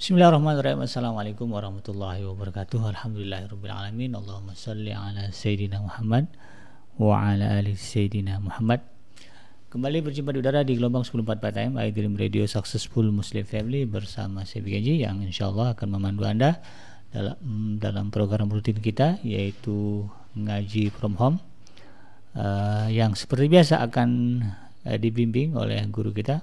Bismillahirrahmanirrahim. Assalamualaikum warahmatullahi wabarakatuh. Alhamdulillahirrahmanirrahim. Allahumma salli ala Sayyidina Muhammad wa ala ali Sayyidina Muhammad. Kembali berjumpa di udara di gelombang 104 time iDream Radio Successful Muslim Family bersama saya Gaji yang insya Allah akan memandu Anda dalam dalam program rutin kita yaitu ngaji from home uh, yang seperti biasa akan uh, dibimbing oleh guru kita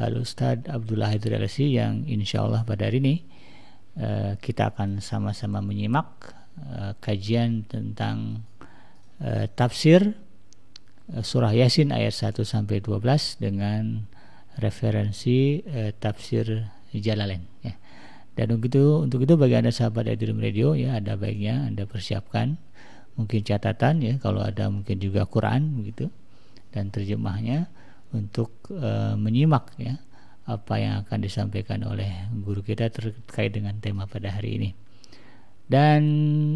Al Ustadz Abdullah Haidir yang insya Allah pada hari ini uh, kita akan sama-sama menyimak uh, kajian tentang uh, tafsir surah Yasin ayat 1 sampai 12 dengan referensi tafsir Jalalain ya. Dan untuk itu untuk itu bagi Anda sahabat Edrim Radio ya ada baiknya Anda persiapkan mungkin catatan ya kalau ada mungkin juga Quran begitu dan terjemahnya untuk uh, menyimak ya apa yang akan disampaikan oleh guru kita terkait dengan tema pada hari ini. Dan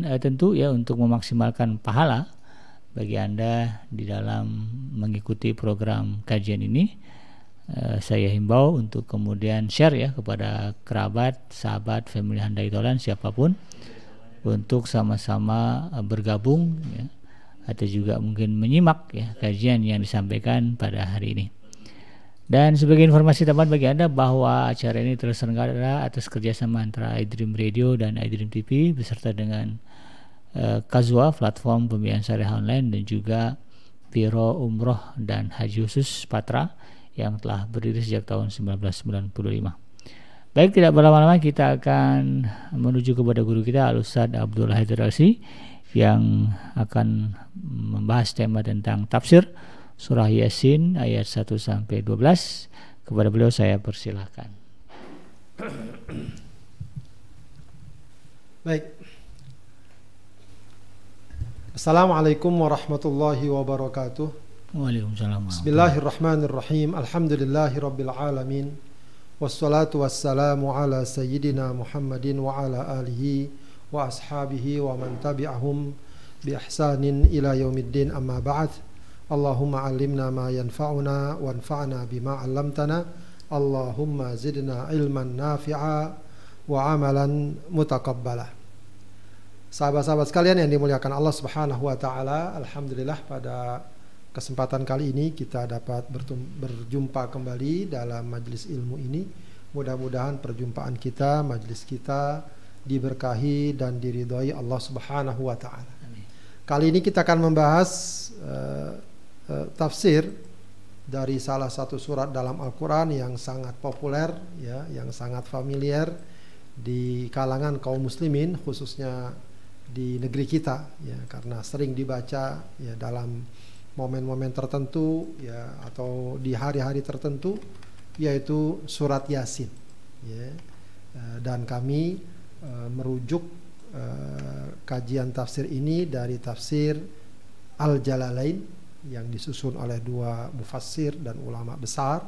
uh, tentu ya untuk memaksimalkan pahala bagi Anda di dalam mengikuti program kajian ini uh, saya himbau untuk kemudian share ya kepada kerabat, sahabat, family Handai Tolan siapa pun untuk sama-sama bergabung ya atau juga mungkin menyimak ya kajian yang disampaikan pada hari ini. Dan sebagai informasi teman bagi Anda bahwa acara ini terselenggara atas kerjasama antara iDream Radio dan iDream TV beserta dengan uh, Kazwa, platform pembiayaan syariah online dan juga Biro Umroh dan Haji Khusus Patra yang telah berdiri sejak tahun 1995. Baik, tidak berlama-lama kita akan menuju kepada guru kita Al-Ustaz Abdul Haidir yang akan membahas tema tentang tafsir surah Yasin ayat 1 sampai 12. Kepada beliau saya persilahkan. Baik. Assalamualaikum warahmatullahi wabarakatuh. Waalaikumsalam. Bismillahirrahmanirrahim. Alhamdulillahi rabbil alamin. Wassalatu wassalamu ala sayyidina Muhammadin wa ala alihi wa ashabihi wa man tabi'ahum bi ihsanin ila yaumiddin amma ba'd Allahumma alimna ma yanfa'una wanfa'na bima 'allamtana Allahumma zidna ilman nafi'a wa amalan mutakabbala Sahabat-sahabat sekalian yang dimuliakan Allah Subhanahu wa taala, alhamdulillah pada kesempatan kali ini kita dapat berjumpa kembali dalam majelis ilmu ini. Mudah-mudahan perjumpaan kita, majelis kita diberkahi dan diridhoi Allah Subhanahu wa taala. Kali ini kita akan membahas uh, uh, tafsir dari salah satu surat dalam Al-Qur'an yang sangat populer ya, yang sangat familiar di kalangan kaum muslimin khususnya di negeri kita ya karena sering dibaca ya dalam momen-momen tertentu ya atau di hari-hari tertentu yaitu surat Yasin ya. Eh, dan kami Eh, merujuk uh, kajian tafsir ini dari tafsir Al-Jalalain yang disusun oleh dua mufassir dan ulama besar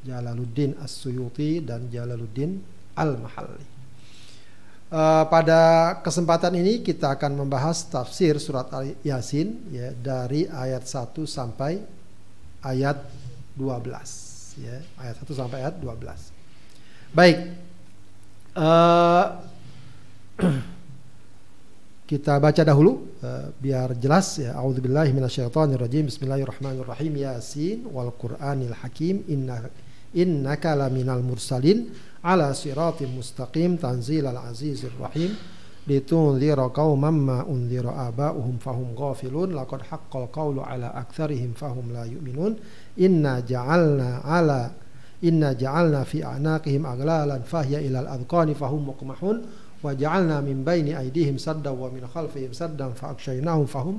Jalaluddin As-Suyuti dan Jalaluddin Al-Mahalli. Uh, pada kesempatan ini kita akan membahas tafsir surat Al-Yasin ya dari ayat 1 sampai ayat 12 ya, ayat 1 sampai ayat 12. Baik. Uh, kita baca dahulu uh, biar jelas ya. Auzubillahi minasyaitonirrajim. Bismillahirrahmanirrahim. Yasin wal qur'anil hakim. Inna innaka laminal mursalin. Ala siratim mustaqim. Tanzilal azizir rahim. Litunzira qauman ma unzira aba'uhum fahum ghafilun. Laqad haqqal qawlu ala aktsarihim fahum la yu'minun. Inna ja'alna ala inna ja'alna fi a'naqihim aglalan fahya ilal adqani fahum muqmahun وجعلنا من بين أيديهم سدا ومن خلفهم سدا فأغشيناهم فهم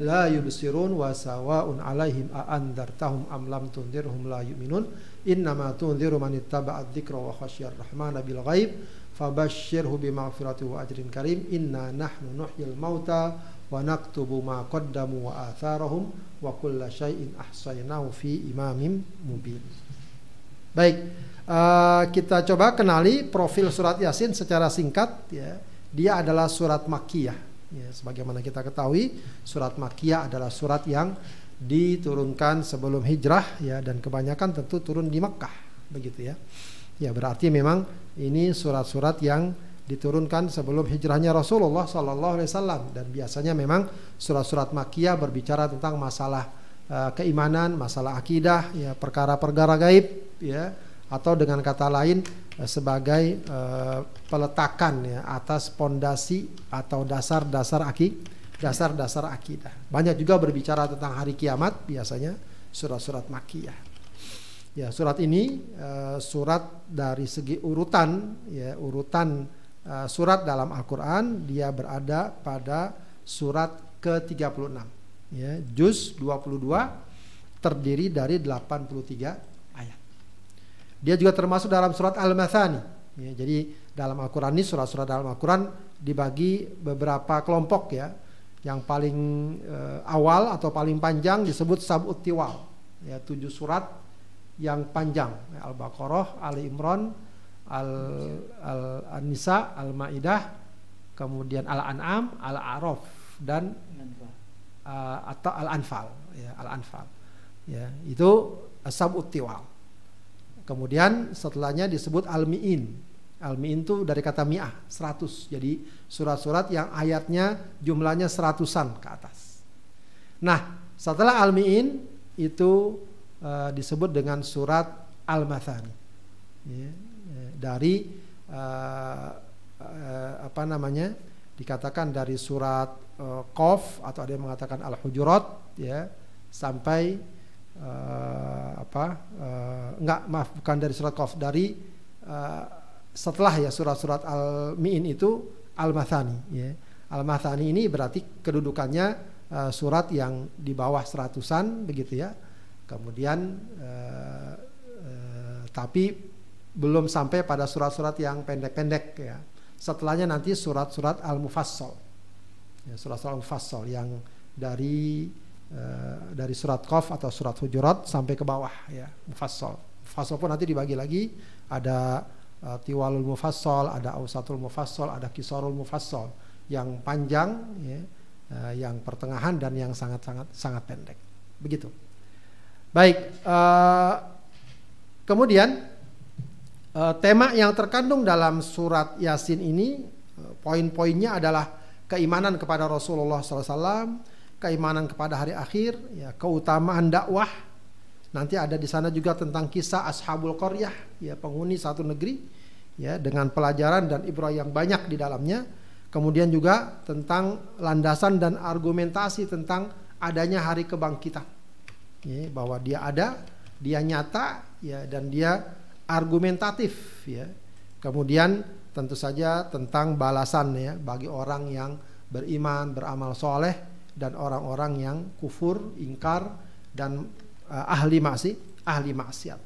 لا يبصرون وسواء عليهم أأنذرتهم أم لم تنذرهم لا يؤمنون إنما تنذر من اتبع الذكر وخشي الرحمن بالغيب فبشره بمغفرة وأجر كريم إنا نحن نحيي الموتى ونكتب ما قدموا وآثارهم وكل شيء أحصيناه في إمام مبين. Baik, uh, kita coba kenali profil surat Yasin secara singkat. Ya. Dia adalah surat Makkiyah. Ya, sebagaimana kita ketahui, surat Makkiyah adalah surat yang diturunkan sebelum hijrah ya dan kebanyakan tentu turun di Mekkah begitu ya. Ya berarti memang ini surat-surat yang diturunkan sebelum hijrahnya Rasulullah Wasallam dan biasanya memang surat-surat makiyah berbicara tentang masalah uh, keimanan, masalah akidah, ya perkara-perkara gaib, ya atau dengan kata lain uh, sebagai uh, peletakan ya atas pondasi atau dasar-dasar aki dasar-dasar akidah. Banyak juga berbicara tentang hari kiamat biasanya surat-surat makiyah. Ya, surat ini uh, surat dari segi urutan ya urutan uh, surat dalam Al-Qur'an dia berada pada surat ke-36 ya juz 22 terdiri dari 83 ayat. Dia juga termasuk dalam surat Al-Mathani ya, jadi dalam Al-Qur'an ini surat-surat dalam Al-Qur'an dibagi beberapa kelompok ya. Yang paling uh, awal atau paling panjang disebut Sab'ut Tiwal ya tujuh surat yang panjang Al-Baqarah, Ali Imran, Al-Nisa, Al Al-Maidah, kemudian Al-An'am, Al-A'raf dan uh, atau Al-Anfal ya Al-Anfal. Ya, itu Sab'ut Tiwal. Kemudian setelahnya disebut Al-Mi'in. Al-Mi'in itu dari kata mi'ah, 100. Jadi surat-surat yang ayatnya jumlahnya seratusan ke atas. Nah, setelah Al-Mi'in itu uh, disebut dengan surat Al-Mathani. Ya, ya, dari uh, uh, apa namanya? dikatakan dari surat uh, Qaf atau ada yang mengatakan Al-Hujurat ya sampai uh, apa uh, enggak maaf bukan dari surat Qaf dari uh, setelah ya surat-surat Al-Mi'in itu Al-Mathani ya. Al-Mathani ini berarti kedudukannya uh, surat yang di bawah seratusan begitu ya Kemudian uh, uh, tapi belum sampai pada surat-surat yang pendek-pendek ya. Setelahnya nanti surat-surat Al-Mufassal. Ya, surat-surat Al-Mufassal yang dari uh, dari surat Qaf atau surat Hujurat sampai ke bawah ya, Mufassal. Mufassal pun nanti dibagi lagi ada uh, Tiwalul Mufassal, ada Ausatul Mufassal, ada Kisarul Mufassal yang panjang ya, uh, yang pertengahan dan yang sangat-sangat sangat pendek. Begitu. Baik, uh, kemudian uh, tema yang terkandung dalam surat Yasin ini uh, poin-poinnya adalah keimanan kepada Rasulullah SAW, keimanan kepada hari akhir, ya, keutamaan dakwah. Nanti ada di sana juga tentang kisah Ashabul Qaryah, ya penghuni satu negeri, ya dengan pelajaran dan ibrah yang banyak di dalamnya. Kemudian juga tentang landasan dan argumentasi tentang adanya hari kebangkitan ya, bahwa dia ada, dia nyata, ya dan dia argumentatif, ya. Kemudian tentu saja tentang balasan ya bagi orang yang beriman, beramal soleh dan orang-orang yang kufur, ingkar dan uh, ahli maksi, ahli maksiat.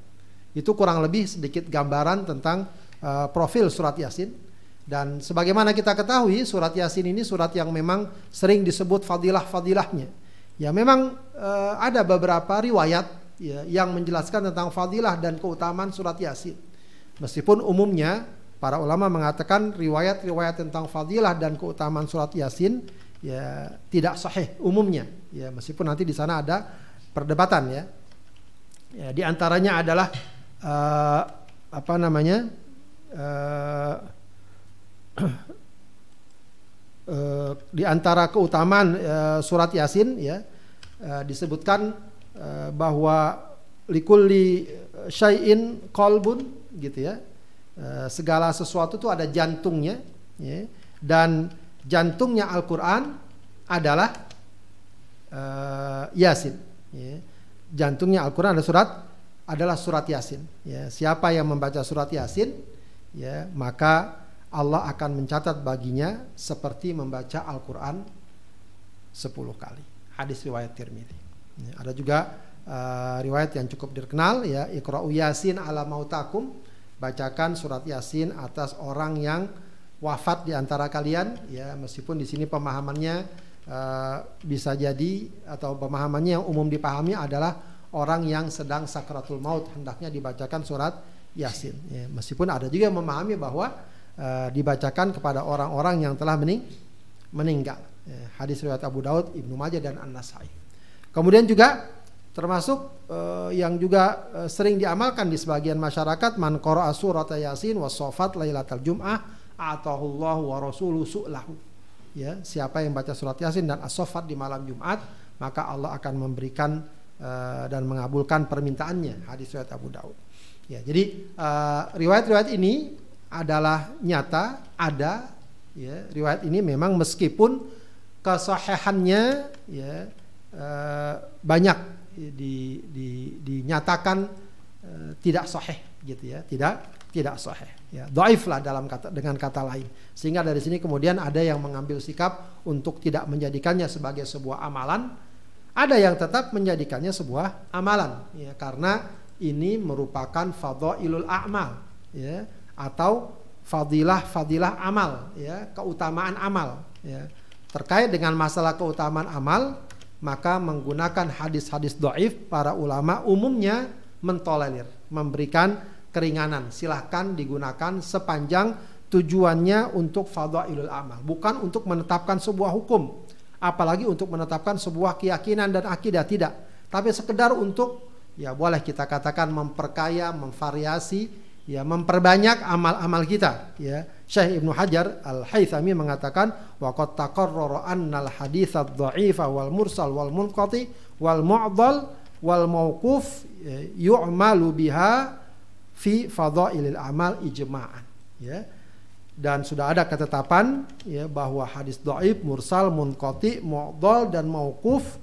Itu kurang lebih sedikit gambaran tentang uh, profil surat Yasin. Dan sebagaimana kita ketahui surat Yasin ini surat yang memang sering disebut fadilah-fadilahnya. Ya memang uh, ada beberapa riwayat ya, yang menjelaskan tentang fadilah dan keutamaan surat Yasin. Meskipun umumnya para ulama mengatakan riwayat-riwayat tentang fadilah dan keutamaan surat Yasin ya tidak sahih umumnya. Ya meskipun nanti di sana ada perdebatan ya. Ya di antaranya adalah uh, apa namanya? Uh, uh, di antara keutamaan uh, surat Yasin ya uh, disebutkan uh, bahwa likulli syai'in qalbun gitu ya. Uh, segala sesuatu itu ada jantungnya ya. Dan jantungnya Al-Qur'an adalah uh, Yasin ya. Jantungnya Al-Qur'an adalah surat adalah surat Yasin ya. Siapa yang membaca surat Yasin ya, maka Allah akan mencatat baginya seperti membaca Al-Quran 10 kali. Hadis riwayat Tirmidzi. Ya, ada juga uh, riwayat yang cukup dikenal ya Iqra'u Yasin ala mautakum bacakan surat Yasin atas orang yang wafat di antara kalian ya meskipun di sini pemahamannya uh, bisa jadi atau pemahamannya yang umum dipahami adalah orang yang sedang sakratul maut hendaknya dibacakan surat Yasin ya meskipun ada juga yang memahami bahwa uh, dibacakan kepada orang-orang yang telah mening meninggal. Ya, hadis riwayat Abu Daud, Ibnu Majah dan An-Nasai. Kemudian juga termasuk uh, yang juga uh, sering diamalkan di sebagian masyarakat man qara'a surat yasin was sofat lailatal jum'ah atahullahu wa rasuluhu su'lahu. Ya siapa yang baca surat yasin dan as-sofat di malam Jumat maka Allah akan memberikan uh, dan mengabulkan permintaannya. Hadis riwayat Abu Daud. Ya jadi riwayat-riwayat uh, ini adalah nyata ada ya riwayat ini memang meskipun kesahihannya ya uh, banyak di, di, dinyatakan uh, tidak sahih gitu ya. Tidak tidak sahih ya doif lah dalam kata dengan kata lain. Sehingga dari sini kemudian ada yang mengambil sikap untuk tidak menjadikannya sebagai sebuah amalan. Ada yang tetap menjadikannya sebuah amalan. Ya karena ini merupakan fadhailul a'mal. Ya atau fadilah-fadilah amal. Ya keutamaan amal. Ya terkait dengan masalah keutamaan amal maka menggunakan hadis-hadis doif para ulama umumnya mentolerir memberikan keringanan. Silahkan digunakan sepanjang tujuannya untuk fadailul amal. Bukan untuk menetapkan sebuah hukum. Apalagi untuk menetapkan sebuah keyakinan dan akidah. Tidak. Tapi sekedar untuk ya boleh kita katakan memperkaya memvariasi ya memperbanyak amal-amal kita. Ya. Syekh Ibnu Hajar Al-Haythami mengatakan wa qad taqarrara anna al-hadits ad-dha'ifa wal mursal wal munqati wal wal mauquf ya, yu'malu biha fi fadhailil amal ijma'an ya dan sudah ada ketetapan ya bahwa hadis dhaif, mursal, munqati, mu'dhal dan mauquf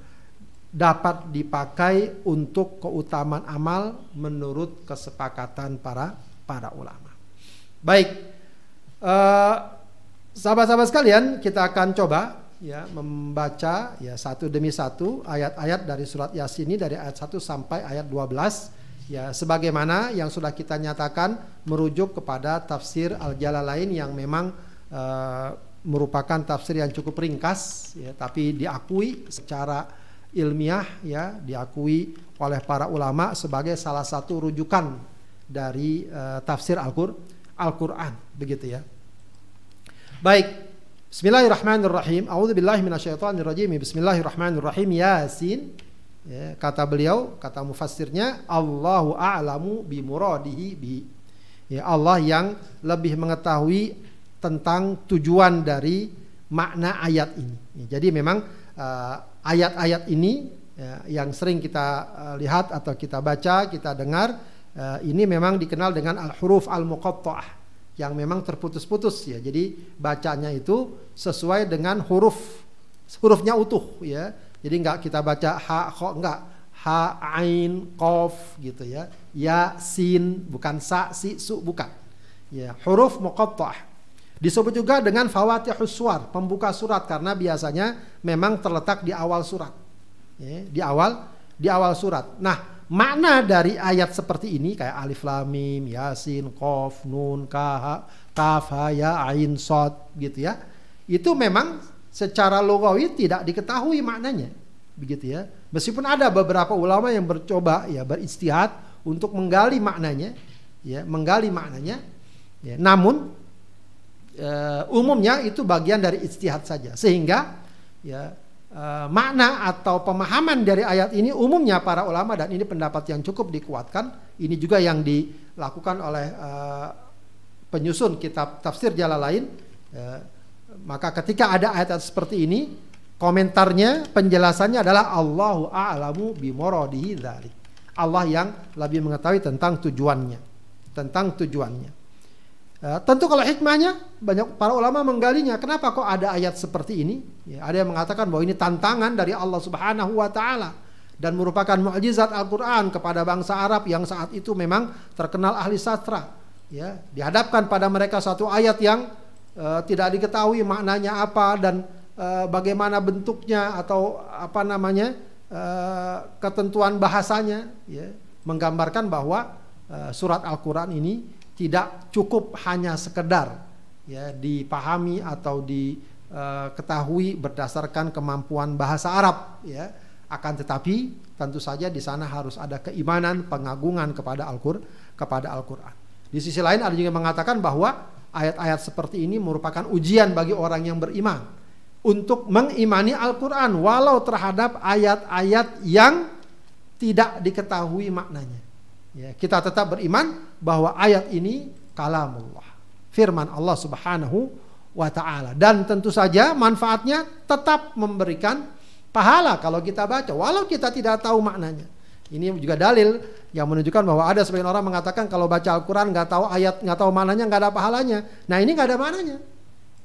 dapat dipakai untuk keutamaan amal menurut kesepakatan para para ulama. Baik, eh, sahabat-sahabat sekalian, kita akan coba ya membaca ya satu demi satu ayat-ayat dari surat Yasin ini dari ayat 1 sampai ayat 12 ya sebagaimana yang sudah kita nyatakan merujuk kepada tafsir Al-Jalalain yang memang uh, merupakan tafsir yang cukup ringkas ya tapi diakui secara ilmiah ya diakui oleh para ulama sebagai salah satu rujukan dari uh, tafsir Al-Qur'an begitu ya. Baik. Bismillahirrahmanirrahim. A'udzubillahi minasyaitonirrajim. Bismillahirrahmanirrahim. Yasin. Ya, kata beliau, kata mufassirnya, Allahu a'lamu bi muradihi bi. Ya, Allah yang lebih mengetahui tentang tujuan dari makna ayat ini. Ya, jadi memang uh, ayat-ayat ini ya, yang sering kita uh, lihat atau kita baca, kita dengar uh, ini memang dikenal dengan al-huruf al-muqatta'ah yang memang terputus-putus ya. Jadi bacanya itu sesuai dengan huruf hurufnya utuh ya. Jadi enggak kita baca ha kho enggak ha ain qaf gitu ya. Ya sin bukan sa si su bukan. Ya, huruf muqatta'ah. Disebut juga dengan fawatihus suar, pembuka surat karena biasanya memang terletak di awal surat. Ya, di awal di awal surat. Nah, makna dari ayat seperti ini kayak alif lam mim, yasin, qaf, nun, kah, kaf, ha, ya, ain, sod gitu ya. Itu memang secara logawi tidak diketahui maknanya. Begitu ya. Meskipun ada beberapa ulama yang bercoba ya beristihad untuk menggali maknanya, ya, menggali maknanya. Ya, namun e, umumnya itu bagian dari istihad saja. Sehingga ya Eh, makna atau pemahaman dari ayat ini umumnya para ulama dan ini pendapat yang cukup dikuatkan. Ini juga yang dilakukan oleh uh, penyusun kitab tafsir lain. Uh, maka ketika ada ayat, ayat seperti ini, komentarnya, penjelasannya adalah Allahu a'lamu bimorodihi dzalik. Allah yang lebih mengetahui tentang tujuannya, tentang tujuannya. Ya, tentu kalau hikmahnya banyak para ulama menggalinya. Kenapa kok ada ayat seperti ini? Ya, ada yang mengatakan bahwa ini tantangan dari Allah Subhanahu wa taala dan merupakan mukjizat Al-Qur'an kepada bangsa Arab yang saat itu memang terkenal ahli sastra. Ya, dihadapkan pada mereka satu ayat yang uh, tidak diketahui maknanya apa dan uh, bagaimana bentuknya atau apa namanya uh, ketentuan bahasanya ya, menggambarkan bahwa uh, surat Al-Qur'an ini tidak cukup hanya sekedar ya dipahami atau diketahui uh, berdasarkan kemampuan bahasa Arab ya akan tetapi tentu saja di sana harus ada keimanan pengagungan kepada Al-Qur'an kepada Al-Qur'an. Di sisi lain ada juga mengatakan bahwa ayat-ayat seperti ini merupakan ujian bagi orang yang beriman untuk mengimani Al-Qur'an walau terhadap ayat-ayat yang tidak diketahui maknanya. Ya, kita tetap beriman bahwa ayat ini kalamullah. Firman Allah Subhanahu wa taala dan tentu saja manfaatnya tetap memberikan pahala kalau kita baca walau kita tidak tahu maknanya. Ini juga dalil yang menunjukkan bahwa ada sebagian orang mengatakan kalau baca Al-Quran nggak tahu ayat nggak tahu mananya nggak ada pahalanya. Nah ini nggak ada mananya,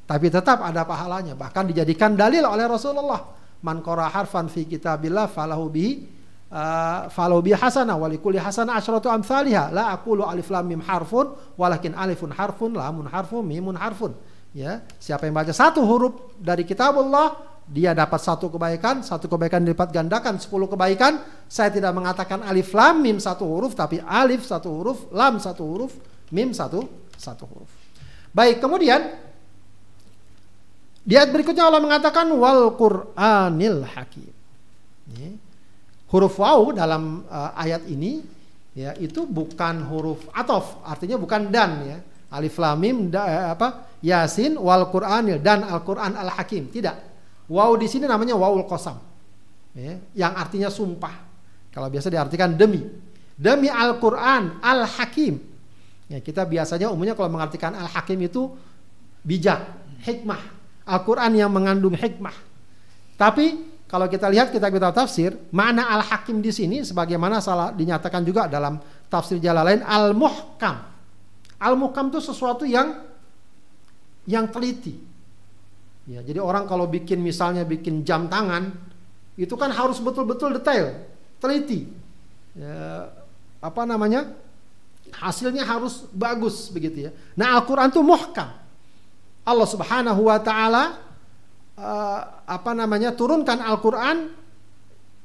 tapi tetap ada pahalanya. Bahkan dijadikan dalil oleh Rasulullah. Man qara harfan fi kitabillah falahu bihi uh, falahu bihi hasanah wa likulli hasanah asyratu amsalihha. La aqulu alif lam mim harfun walakin alifun harfun lamun harfun mimun harfun. Ya, siapa yang baca satu huruf dari kitabullah dia dapat satu kebaikan, satu kebaikan dilipat gandakan, sepuluh kebaikan. Saya tidak mengatakan alif lam mim satu huruf, tapi alif satu huruf, lam satu huruf, mim satu satu huruf. Baik, kemudian di ayat berikutnya Allah mengatakan wal Qur'anil Hakim. Ini, huruf waw dalam uh, ayat ini ya itu bukan huruf atof, artinya bukan dan ya. Alif lam mim da, eh, apa? Yasin wal Qur'anil dan Al Qur'an Al Hakim. Tidak Wow di sini namanya wawul kosam, ya, yang artinya sumpah. Kalau biasa diartikan demi, demi Al-Quran Al-Hakim. Ya, kita biasanya umumnya kalau mengartikan Al-Hakim itu bijak, hikmah. Al-Quran yang mengandung hikmah. Tapi kalau kita lihat kita kita tafsir, makna Al-Hakim di sini sebagaimana salah dinyatakan juga dalam tafsir lain Al-Muhkam. Al-Muhkam itu sesuatu yang yang teliti, Ya, jadi orang kalau bikin misalnya bikin jam tangan itu kan harus betul-betul detail, teliti. Ya, apa namanya? Hasilnya harus bagus begitu ya. Nah, Al-Qur'an itu muhkam. Allah Subhanahu wa taala uh, apa namanya? turunkan Al-Qur'an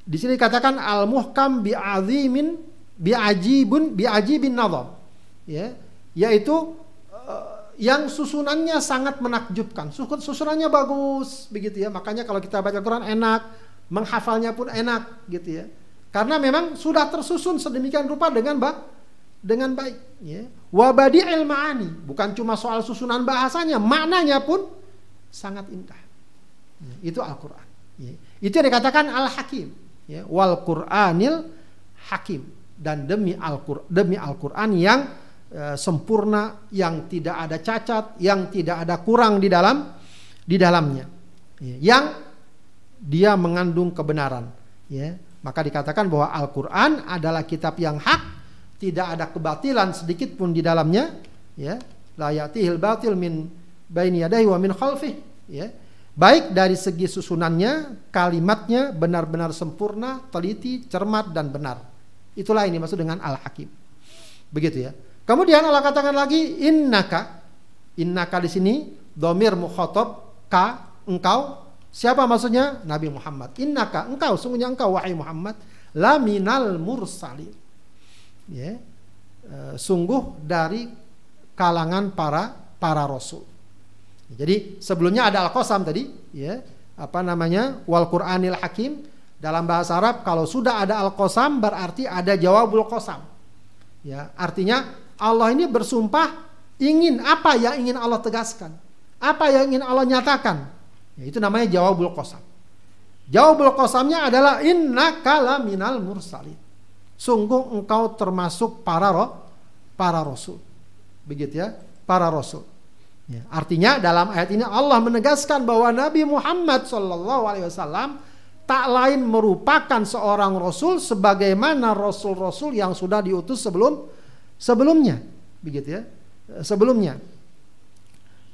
di sini dikatakan al-muhkam bi'azimin bi'ajibun bi'ajibin nazar. Ya, yaitu yang susunannya sangat menakjubkan. Susunannya bagus begitu ya. Makanya kalau kita baca Quran enak, menghafalnya pun enak gitu ya. Karena memang sudah tersusun sedemikian rupa dengan ba dengan baik ya. Wabadi ilmaani bukan cuma soal susunan bahasanya, maknanya pun sangat indah. Ya, itu Al-Qur'an. Ya. Itu yang dikatakan Al-Hakim ya. Wal Qur'anil Hakim dan demi Al-Qur'an demi Al-Qur'an yang Eh, sempurna, yang tidak ada cacat, yang tidak ada kurang di dalam di dalamnya. Ya, yang dia mengandung kebenaran. Ya, maka dikatakan bahwa Al-Qur'an adalah kitab yang hak, tidak ada kebatilan sedikit pun di dalamnya, ya. La yatihil batil min baini yadayhi wa min khalfih, ya. Baik dari segi susunannya, kalimatnya benar-benar sempurna, teliti, cermat dan benar. Itulah ini maksud dengan Al-Hakim. Begitu ya. Kemudian Allah katakan lagi innaka. Innaka di sini domir mukhotob ka engkau. Siapa maksudnya? Nabi Muhammad. Innaka engkau sungguhnya engkau wahai Muhammad laminal mursalin. Ya. E, sungguh dari kalangan para para rasul. Jadi sebelumnya ada al-qasam tadi, ya. Apa namanya? Wal Qur'anil Hakim. Dalam bahasa Arab kalau sudah ada al-qasam berarti ada jawabul qasam. Ya, artinya Allah ini bersumpah ingin apa yang ingin Allah tegaskan, apa yang ingin Allah nyatakan. Ya, itu namanya jawabul qasam. Jawabul qasamnya adalah inna kala minal mursalin. Sungguh engkau termasuk para roh, para rasul. Begitu ya, para rasul. Ya, artinya dalam ayat ini Allah menegaskan bahwa Nabi Muhammad Shallallahu Alaihi Wasallam tak lain merupakan seorang rasul sebagaimana rasul-rasul yang sudah diutus sebelum sebelumnya, begitu ya. Sebelumnya.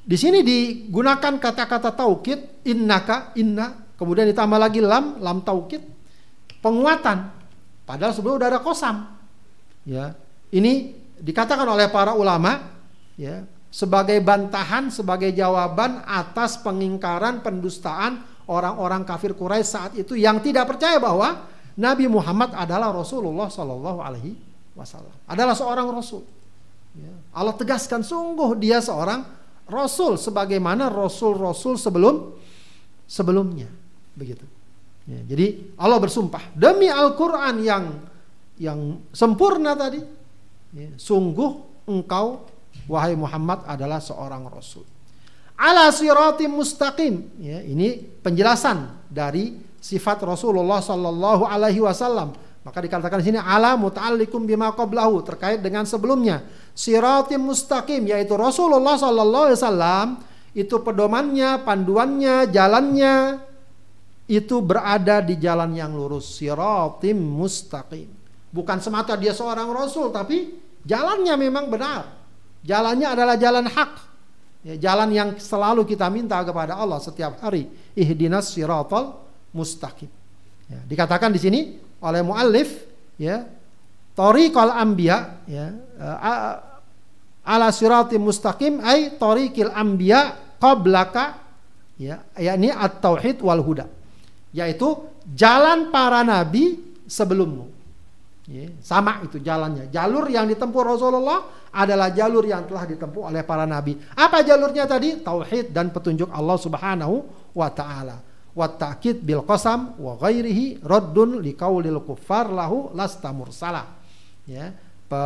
Di sini digunakan kata-kata taukid innaka inna kemudian ditambah lagi lam lam taukid penguatan padahal sebelum udah ada kosam ya ini dikatakan oleh para ulama ya sebagai bantahan sebagai jawaban atas pengingkaran pendustaan orang-orang kafir Quraisy saat itu yang tidak percaya bahwa Nabi Muhammad adalah Rasulullah Shallallahu Alaihi wasallam. Adalah seorang rasul. Ya. Allah tegaskan sungguh dia seorang rasul sebagaimana rasul-rasul sebelum sebelumnya. Begitu. Ya, jadi Allah bersumpah demi Al-Qur'an yang yang sempurna tadi, ya, sungguh engkau wahai Muhammad adalah seorang rasul. Ala siratim mustaqim. Ya, ini penjelasan dari sifat Rasulullah sallallahu alaihi wasallam Maka dikatakan di sini ala muta'allikum bima qablahu terkait dengan sebelumnya. Siratim mustaqim yaitu Rasulullah sallallahu alaihi wasallam itu pedomannya, panduannya, jalannya itu berada di jalan yang lurus. Siratim mustaqim. Bukan semata dia seorang rasul tapi jalannya memang benar. Jalannya adalah jalan hak. Ya, jalan yang selalu kita minta kepada Allah setiap hari. Ihdinas siratal mustaqim. Ya, dikatakan di sini oleh muallif ya. Tariqal anbiya ya. Ala sirati mustaqim ay tariqil anbiya qablaka ya. Yakni at-tauhid wal huda. Yaitu jalan para nabi sebelummu. Ya, sama itu jalannya. Jalur yang ditempuh Rasulullah adalah jalur yang telah ditempuh oleh para nabi. Apa jalurnya tadi? Tauhid dan petunjuk Allah Subhanahu wa taala wa ta'kid bil qasam wa ghairihi raddun liqaulil kuffar lahu lasta mursala. Ya pe,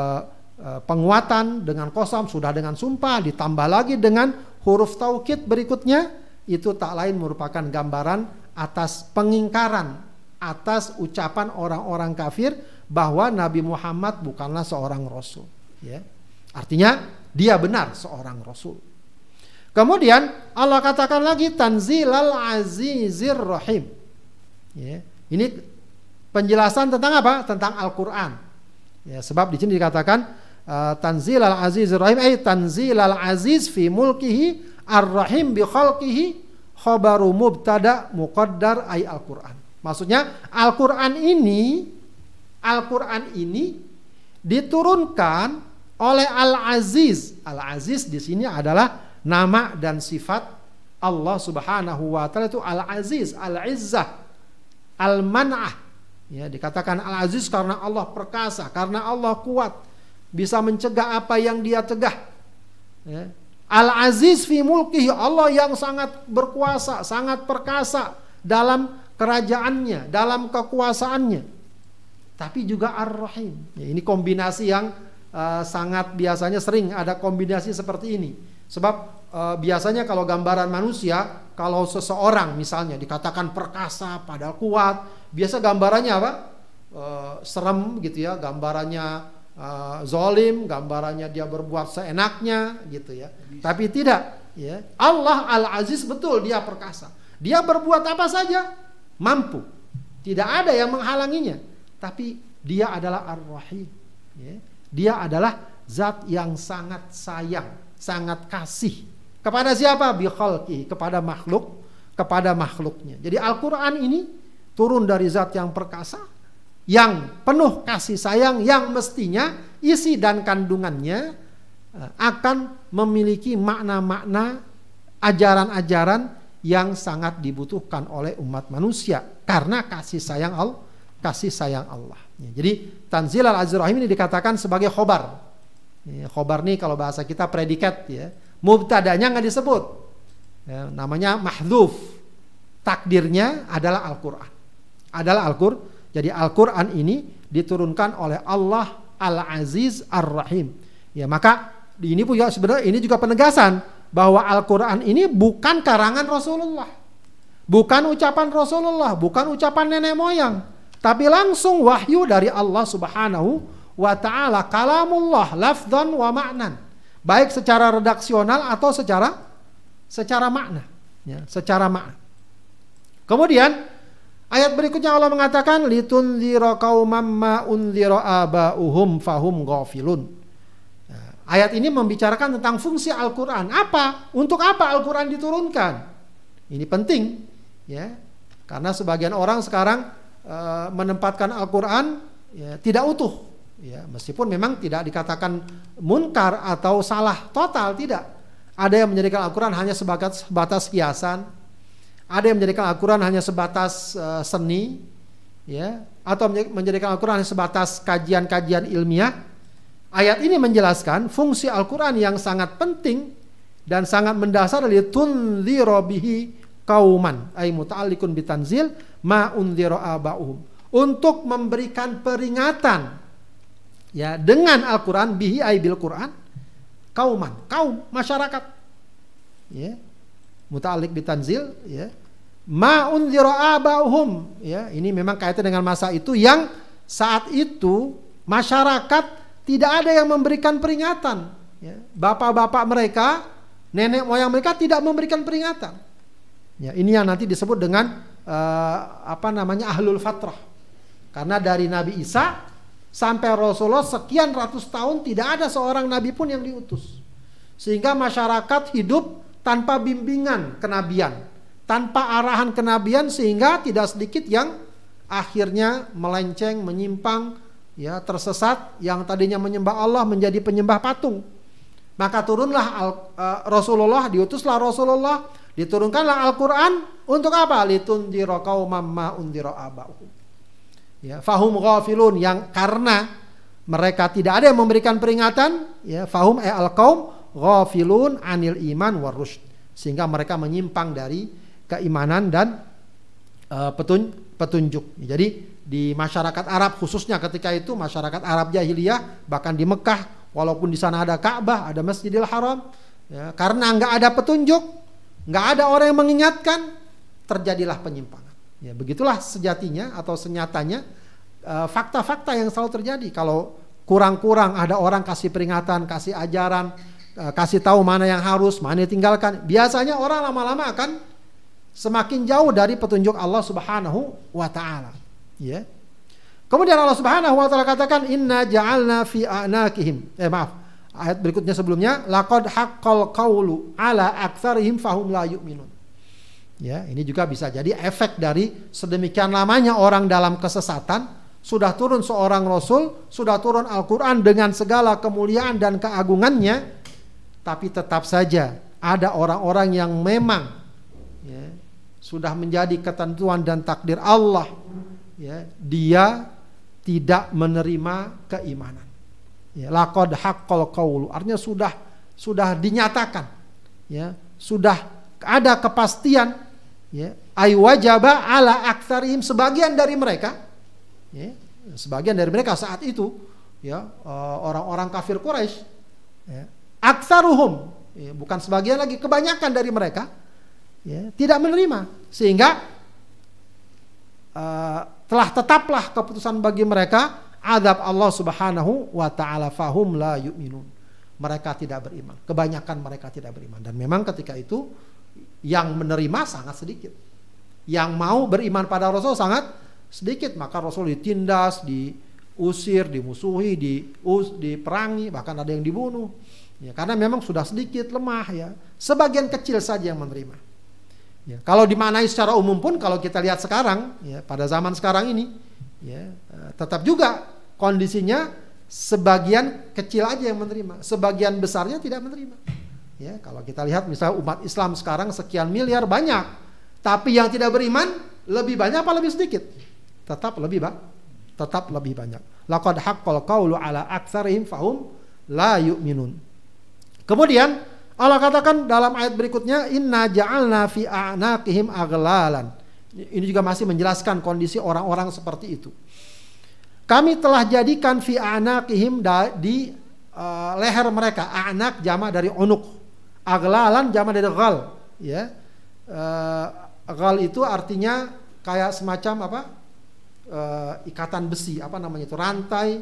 e, penguatan dengan kosam sudah dengan sumpah ditambah lagi dengan huruf taukid berikutnya itu tak lain merupakan gambaran atas pengingkaran atas ucapan orang-orang kafir bahwa Nabi Muhammad bukanlah seorang rasul. Ya artinya dia benar seorang rasul Kemudian Allah katakan lagi tanzilal azizir rahim. Ya, ini penjelasan tentang apa? Tentang Al-Qur'an. Ya, sebab di sini dikatakan uh, tanzilal azizir rahim ay tanzilal aziz fi mulkihi ar-rahim bi khalqihi khabaru mubtada muqaddar ay Al-Qur'an. Maksudnya Al-Qur'an ini Al-Qur'an ini diturunkan oleh Al-Aziz. Al-Aziz di sini adalah nama dan sifat Allah Subhanahu wa taala itu Al-Aziz, Al-Izzah, Al-Man'ah. Ya, dikatakan Al-Aziz karena Allah perkasa, karena Allah kuat, bisa mencegah apa yang Dia cegah. Ya. Al-Aziz fi mulkihi, Allah yang sangat berkuasa, sangat perkasa dalam kerajaannya, dalam kekuasaannya. Tapi juga Ar-Rahim. Ya, ini kombinasi yang uh, sangat biasanya sering ada kombinasi seperti ini. Sebab e, biasanya kalau gambaran manusia, kalau seseorang misalnya dikatakan perkasa padahal kuat, biasa gambarannya apa? E, serem gitu ya, gambarannya e, zolim, gambarannya dia berbuat seenaknya gitu ya. Bisa. Tapi tidak, ya. Allah Al-Aziz betul dia perkasa. Dia berbuat apa saja mampu. Tidak ada yang menghalanginya. Tapi dia adalah Ar-Rahim. Ya. Dia adalah zat yang sangat sayang, sangat kasih kepada siapa? Bikhalki, kepada makhluk, kepada makhluknya. Jadi Al-Quran ini turun dari zat yang perkasa, yang penuh kasih sayang, yang mestinya isi dan kandungannya eh, akan memiliki makna-makna ajaran-ajaran yang sangat dibutuhkan oleh umat manusia karena kasih sayang Allah, kasih sayang Allah. Jadi Tanzil al-Azrahim ini dikatakan sebagai khobar. Khobar ini kalau bahasa kita predikat ya Mubtadanya nggak disebut. Ya, namanya mahdhuf. Takdirnya adalah Al-Qur'an. Adalah Al-Qur'an. Jadi Al-Qur'an ini diturunkan oleh Allah Al-Aziz Ar-Rahim. Ya, maka ini punya sebenarnya ini juga penegasan bahwa Al-Qur'an ini bukan karangan Rasulullah. Bukan ucapan Rasulullah, bukan ucapan nenek moyang, tapi langsung wahyu dari Allah Subhanahu wa taala kalamullah lafdhan wa ma'nan baik secara redaksional atau secara secara makna, ya, secara makna. Kemudian ayat berikutnya Allah mengatakan litunzira qaumam ma unzira abauhum fahum ghafilun. Ya, ayat ini membicarakan tentang fungsi Al-Qur'an. Apa? Untuk apa Al-Qur'an diturunkan? Ini penting, ya. Karena sebagian orang sekarang uh, menempatkan Al-Qur'an ya, tidak utuh ya meskipun memang tidak dikatakan munkar atau salah total tidak. Ada yang menjadikan Al-Quran hanya sebatas sebatas hiasan. Ada yang menjadikan Al-Quran hanya sebatas uh, seni ya. Atau menjadikan Al-Quran hanya sebatas kajian-kajian ilmiah. Ayat ini menjelaskan fungsi Al-Quran yang sangat penting dan sangat mendasar dari tunziro bihi kauman ay muta'alliqun bitanzil ma untuk memberikan peringatan ya dengan Al-Qur'an bihi ay bil Qur'an kauman, kaum masyarakat. Ya. Muta'alliq bitanzil ya. Ma unzira abauhum ya. Ini memang kaitan dengan masa itu yang saat itu masyarakat tidak ada yang memberikan peringatan. Ya, bapak-bapak mereka, nenek moyang mereka tidak memberikan peringatan. Ya, ini yang nanti disebut dengan uh, apa namanya ahlul fatrah. Karena dari Nabi Isa sampai Rasulullah sekian ratus tahun tidak ada seorang nabi pun yang diutus. Sehingga masyarakat hidup tanpa bimbingan kenabian, tanpa arahan kenabian sehingga tidak sedikit yang akhirnya melenceng, menyimpang, ya tersesat yang tadinya menyembah Allah menjadi penyembah patung. Maka turunlah al, uh, Rasulullah, diutuslah Rasulullah, diturunkanlah Al-Qur'an untuk apa? Litundira qaumam ma undira abahum. Ya, fahum ghafilun yang karena mereka tidak ada yang memberikan peringatan, ya, fahum ay al-qaum ghafilun anil iman warusyd sehingga mereka menyimpang dari keimanan dan uh, petun, petunjuk. Jadi di masyarakat Arab khususnya ketika itu masyarakat Arab jahiliyah bahkan di Mekah walaupun di sana ada Ka'bah, ada Masjidil Haram, ya, karena nggak ada petunjuk, nggak ada orang yang mengingatkan, terjadilah penyimpangan. Ya, begitulah sejatinya atau senyatanya eh, fakta-fakta yang selalu terjadi. Kalau kurang-kurang ada orang kasih peringatan, kasih ajaran, uh, kasih tahu mana yang harus, mana yang tinggalkan, biasanya orang lama-lama akan semakin jauh dari petunjuk Allah Subhanahu wa taala. Ya. Kemudian Allah Subhanahu wa taala katakan inna ja'alna fi anakihim. Eh maaf. Ayat berikutnya sebelumnya laqad haqqal qawlu ala aktsarihim fahum la yu'minun. Ya, ini juga bisa jadi efek dari sedemikian lamanya orang dalam kesesatan sudah turun seorang rasul, sudah turun Al-Qur'an dengan segala kemuliaan dan keagungannya, tapi tetap saja ada orang-orang yang memang ya, sudah menjadi ketentuan dan takdir Allah, ya, dia tidak menerima keimanan. Ya, laqad haqqal qaulu. Artinya sudah sudah dinyatakan. Ya, sudah ada kepastian ya. Ay wajaba ala aktsarihim sebagian dari mereka ya sebagian dari mereka saat itu ya eh, orang-orang kafir Quraisy ya aktsaruhum ya, bukan sebagian lagi kebanyakan dari mereka ya tidak menerima. Sehingga uh, telah tetaplah keputusan bagi mereka adab Allah Subhanahu wa taala fahum la yu'minun. Mereka tidak beriman. Kebanyakan mereka tidak beriman. Dan memang ketika itu yang menerima sangat sedikit. Yang mau beriman pada Rasul sangat sedikit. Maka Rasul ditindas, diusir, dimusuhi, dius, diperangi, bahkan ada yang dibunuh. Ya, karena memang sudah sedikit lemah ya. Sebagian kecil saja yang menerima. Ya, kalau dimanai secara umum pun kalau kita lihat sekarang ya pada zaman sekarang ini ya eh, tetap juga kondisinya sebagian kecil aja yang menerima, sebagian besarnya tidak menerima. Ya, kalau kita lihat misalnya umat Islam sekarang sekian miliar banyak, tapi yang tidak beriman lebih banyak apa lebih sedikit? Tetap lebih banyak. Tetap lebih banyak. Laqad haqqal qawlu ala aktsarihim fahum la yu'minun. Kemudian Allah katakan dalam ayat berikutnya inna ja'alna fi a'naqihim aghlalan. Ini juga masih menjelaskan kondisi orang-orang seperti itu. Kami telah jadikan fi a'naqihim di uh, leher mereka. A'naq jama dari unuk aglalan zaman dari ghal ya. Uh, ghal itu artinya kayak semacam apa? Uh, ikatan besi apa namanya itu? Rantai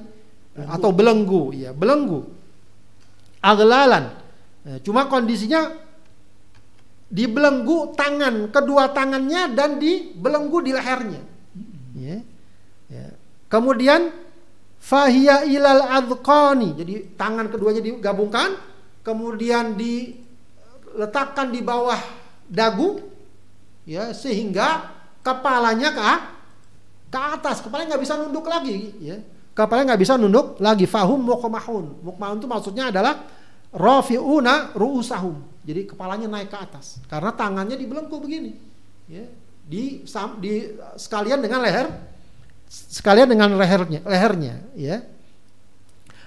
belenggu. atau belenggu ya belenggu. Aglalan cuma kondisinya dibelenggu tangan kedua tangannya dan dibelenggu di lehernya. Ya, ya. kemudian fahia ilal adqani. Jadi tangan keduanya digabungkan kemudian di letakkan di bawah dagu ya sehingga kepalanya ke ke atas. Kepalanya nggak bisa nunduk lagi ya. Kepalanya nggak bisa nunduk lagi. Fahum mukmahun mukmahun itu maksudnya adalah rafiuna ruusahum. Jadi kepalanya naik ke atas. Karena tangannya dibelenggu begini ya. Di di sekalian dengan leher sekalian dengan lehernya lehernya ya.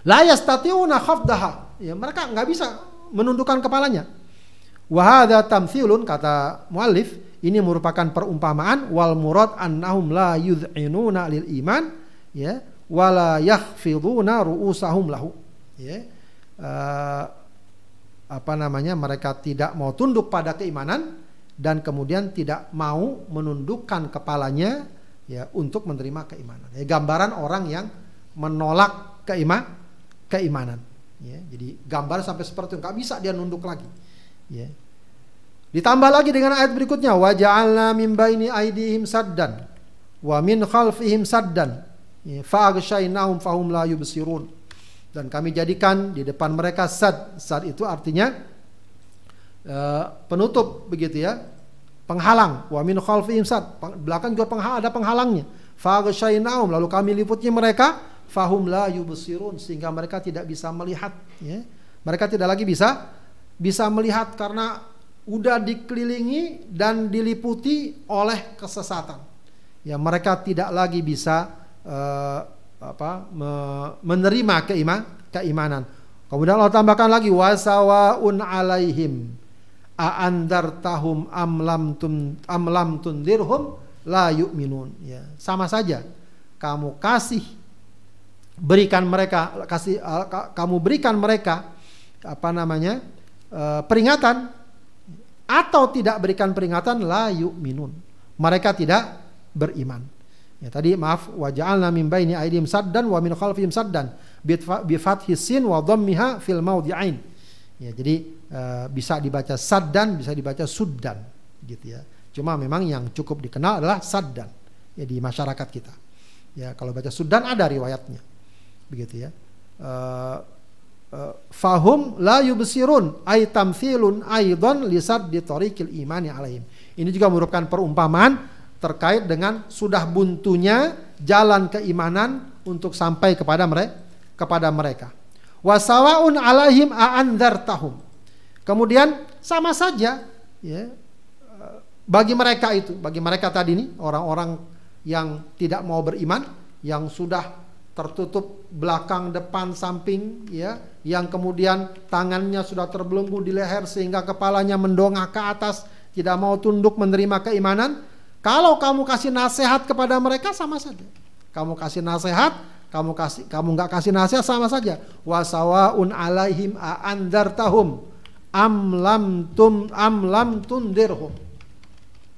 La yastatiuna khafdaha. Ya mereka nggak bisa menundukkan kepalanya Wahada tamthilun kata muallif ini merupakan perumpamaan wal murad annahum la yud'inuna lil iman ya wala yakhfiduna ru'usahum lahu ya uh, apa namanya mereka tidak mau tunduk pada keimanan dan kemudian tidak mau menundukkan kepalanya ya untuk menerima keimanan. Ya, gambaran orang yang menolak keima keimanan. Ya, jadi gambar sampai seperti itu nggak bisa dia nunduk lagi. Ya. Ditambah lagi dengan ayat berikutnya wa ja'alna min baini aidihim saddan wa min khalfihim saddan ya, fa aghshaynahum fahum la yubsirun. Dan kami jadikan di depan mereka sad. Sad itu artinya uh, penutup begitu ya. Penghalang. Wa min khalfihim sad. Belakang juga penghalang, ada penghalangnya. Fa aghshaynahum lalu kami liputi mereka fahum la yubsirun sehingga mereka tidak bisa melihat ya. Mereka tidak lagi bisa bisa melihat karena udah dikelilingi dan diliputi oleh kesesatan. Ya mereka tidak lagi bisa uh, apa me, menerima keiman, keimanan. Kemudian Allah tambahkan lagi wasawaun alaihim tahum amlam tun amlam tundirhum la yu'minun ya sama saja kamu kasih berikan mereka kasih kamu berikan mereka apa namanya uh, peringatan atau tidak berikan peringatan la yu'minun. Mereka tidak beriman. Ya tadi maaf wa ja'alna min baini aydihim saddan wa min khalfihim saddan bi fathi sin wa dhammiha fil mawdi'ain. Ya jadi uh, bisa dibaca saddan bisa dibaca suddan gitu ya. Cuma memang yang cukup dikenal adalah saddan ya di masyarakat kita. Ya kalau baca suddan ada riwayatnya. Begitu ya. Eh, fahum la yubsirun ay tamthilun aidan lisad di tariqil imani alaihim. Ini juga merupakan perumpamaan terkait dengan sudah buntunya jalan keimanan untuk sampai kepada mereka kepada mereka. Wasawaun alaihim tahum. Kemudian sama saja ya eh, bagi mereka itu, bagi mereka tadi ini orang-orang yang tidak mau beriman, yang sudah tertutup belakang, depan, samping, ya, yang kemudian tangannya sudah terbelenggu di leher sehingga kepalanya mendongak ke atas, tidak mau tunduk menerima keimanan. Kalau kamu kasih nasihat kepada mereka sama saja. Kamu kasih nasihat, kamu kasih kamu nggak kasih nasihat sama saja. Wasawaun alaihim aandartahum am lam tum am lam tundirhum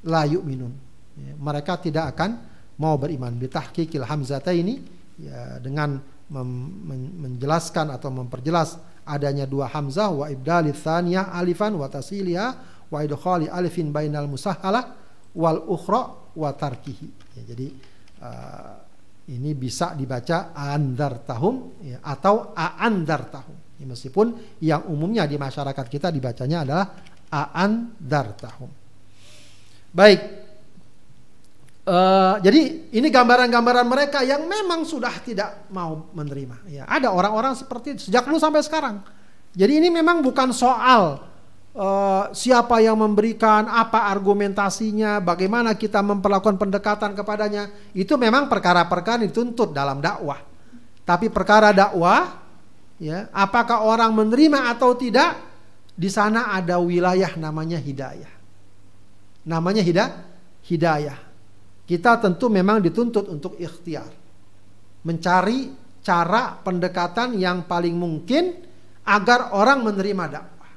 la yu'minun. Ya, mereka tidak akan mau beriman. Bitahqiqil hamzata ini ya dengan menjelaskan atau memperjelas adanya dua hamzah wa ibdali tsaniyah alifan wa tasiliha wa idkhali alifin bainal musahhalah wal ukhra wa tarkihi. Ya, jadi uh, ini bisa dibaca andar tahum ya, atau aandar tahum. Ya, meskipun yang umumnya di masyarakat kita dibacanya adalah aandar tahum. Baik, Uh, jadi ini gambaran-gambaran mereka yang memang sudah tidak mau menerima. Ya, ada orang-orang seperti itu sejak dulu sampai sekarang. Jadi ini memang bukan soal uh, siapa yang memberikan, apa argumentasinya, bagaimana kita memperlakukan pendekatan kepadanya. Itu memang perkara-perkara dituntut dalam dakwah. Tapi perkara dakwah, ya, apakah orang menerima atau tidak, di sana ada wilayah namanya hidayah. Namanya hidayah. Hidayah kita tentu memang dituntut untuk ikhtiar. Mencari cara pendekatan yang paling mungkin agar orang menerima dakwah.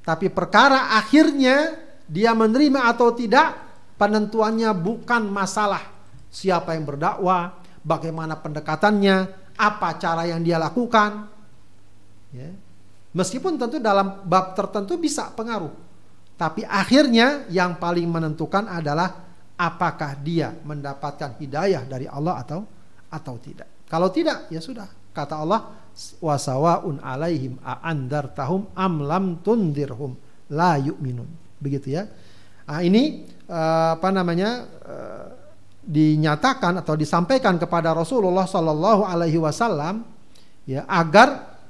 Tapi perkara akhirnya dia menerima atau tidak, penentuannya bukan masalah siapa yang berdakwah, bagaimana pendekatannya, apa cara yang dia lakukan. Ya. Meskipun tentu dalam bab tertentu bisa pengaruh. Tapi akhirnya yang paling menentukan adalah apakah dia mendapatkan hidayah dari Allah atau atau tidak. Kalau tidak, ya sudah. Kata Allah, wasawaun alaihim tahum am lam tundirhum la yu'minun. Begitu ya. Nah, ini uh, apa namanya uh, dinyatakan atau disampaikan kepada Rasulullah Shallallahu Alaihi Wasallam ya agar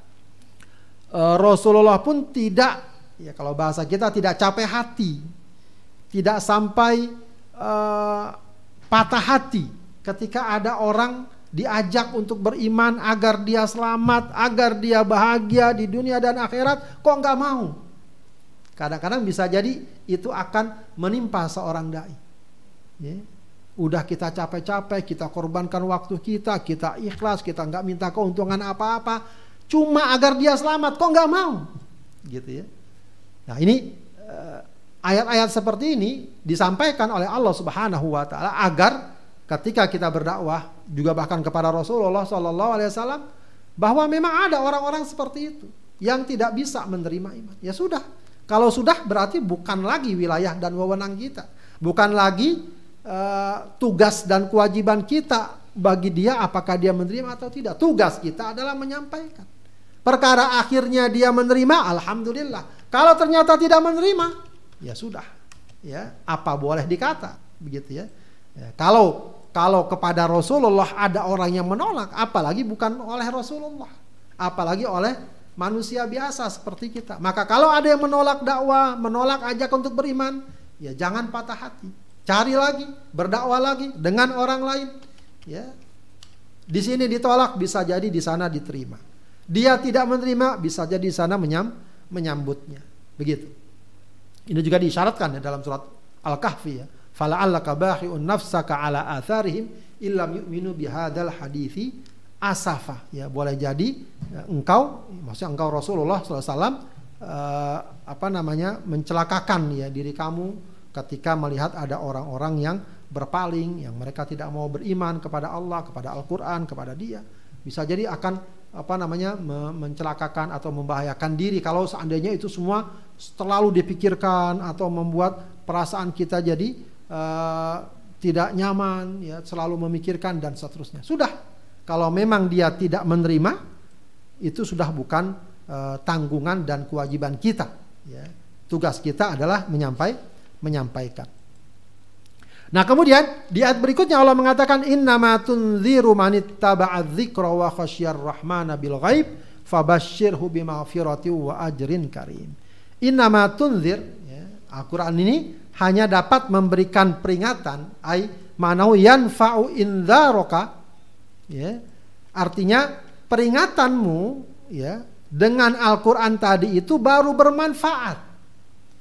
uh, Rasulullah pun tidak ya kalau bahasa kita tidak capek hati, tidak sampai uh, patah hati ketika ada orang diajak untuk beriman agar dia selamat, agar dia bahagia di dunia dan akhirat, kok nggak mau? Kadang-kadang bisa jadi itu akan menimpa seorang dai. Ya. Udah kita capek-capek, kita korbankan waktu kita, kita ikhlas, kita nggak minta keuntungan apa-apa, cuma agar dia selamat, kok nggak mau? Gitu ya. Nah ini uh, ayat-ayat seperti ini disampaikan oleh Allah Subhanahu wa taala agar ketika kita berdakwah juga bahkan kepada Rasulullah Shallallahu Alaihi Wasallam bahwa memang ada orang-orang seperti itu yang tidak bisa menerima iman. Ya sudah, kalau sudah berarti bukan lagi wilayah dan wewenang kita, bukan lagi uh, tugas dan kewajiban kita bagi dia apakah dia menerima atau tidak. Tugas kita adalah menyampaikan. Perkara akhirnya dia menerima, alhamdulillah. Kalau ternyata tidak menerima, ya sudah. Ya, apa boleh dikata, begitu ya. ya kalau kalau kepada Rasulullah ada orang yang menolak, apalagi bukan oleh Rasulullah, apalagi oleh manusia biasa seperti kita. Maka kalau ada yang menolak dakwah, menolak ajak untuk beriman, ya jangan patah hati. Cari lagi, berdakwah lagi dengan orang lain. Ya. Di sini ditolak bisa jadi di sana diterima. Dia tidak menerima bisa jadi di sana menyam, menyambutnya. Begitu. Ini juga disyaratkan ya dalam surat Al-Kahfi ya. Fala'allaka bahi'un nafsaka ala atharihim illam yu'minu bihadzal hadithi asafa. Ya, boleh jadi ya, engkau maksudnya engkau Rasulullah SAW uh, eh, apa namanya mencelakakan ya diri kamu ketika melihat ada orang-orang yang berpaling, yang mereka tidak mau beriman kepada Allah, kepada Al-Qur'an, kepada Dia. Bisa jadi akan apa namanya mencelakakan atau membahayakan diri kalau seandainya itu semua terlalu dipikirkan atau membuat perasaan kita jadi uh, tidak nyaman ya selalu memikirkan dan seterusnya. Sudah. Kalau memang dia tidak menerima itu sudah bukan uh, tanggungan dan kewajiban kita ya. Tugas kita adalah menyampai menyampaikan. Nah kemudian di ayat berikutnya Allah mengatakan innama tunziru manittaba'a dzikra wa khasyar rahmana bil ghaib fabashshirhu bimaghfirati wa ajrin karim. Innama tunzir ya, Al-Qur'an ini hanya dapat memberikan peringatan ai manau yanfa'u indzaroka ya. Artinya peringatanmu ya dengan Al-Qur'an tadi itu baru bermanfaat.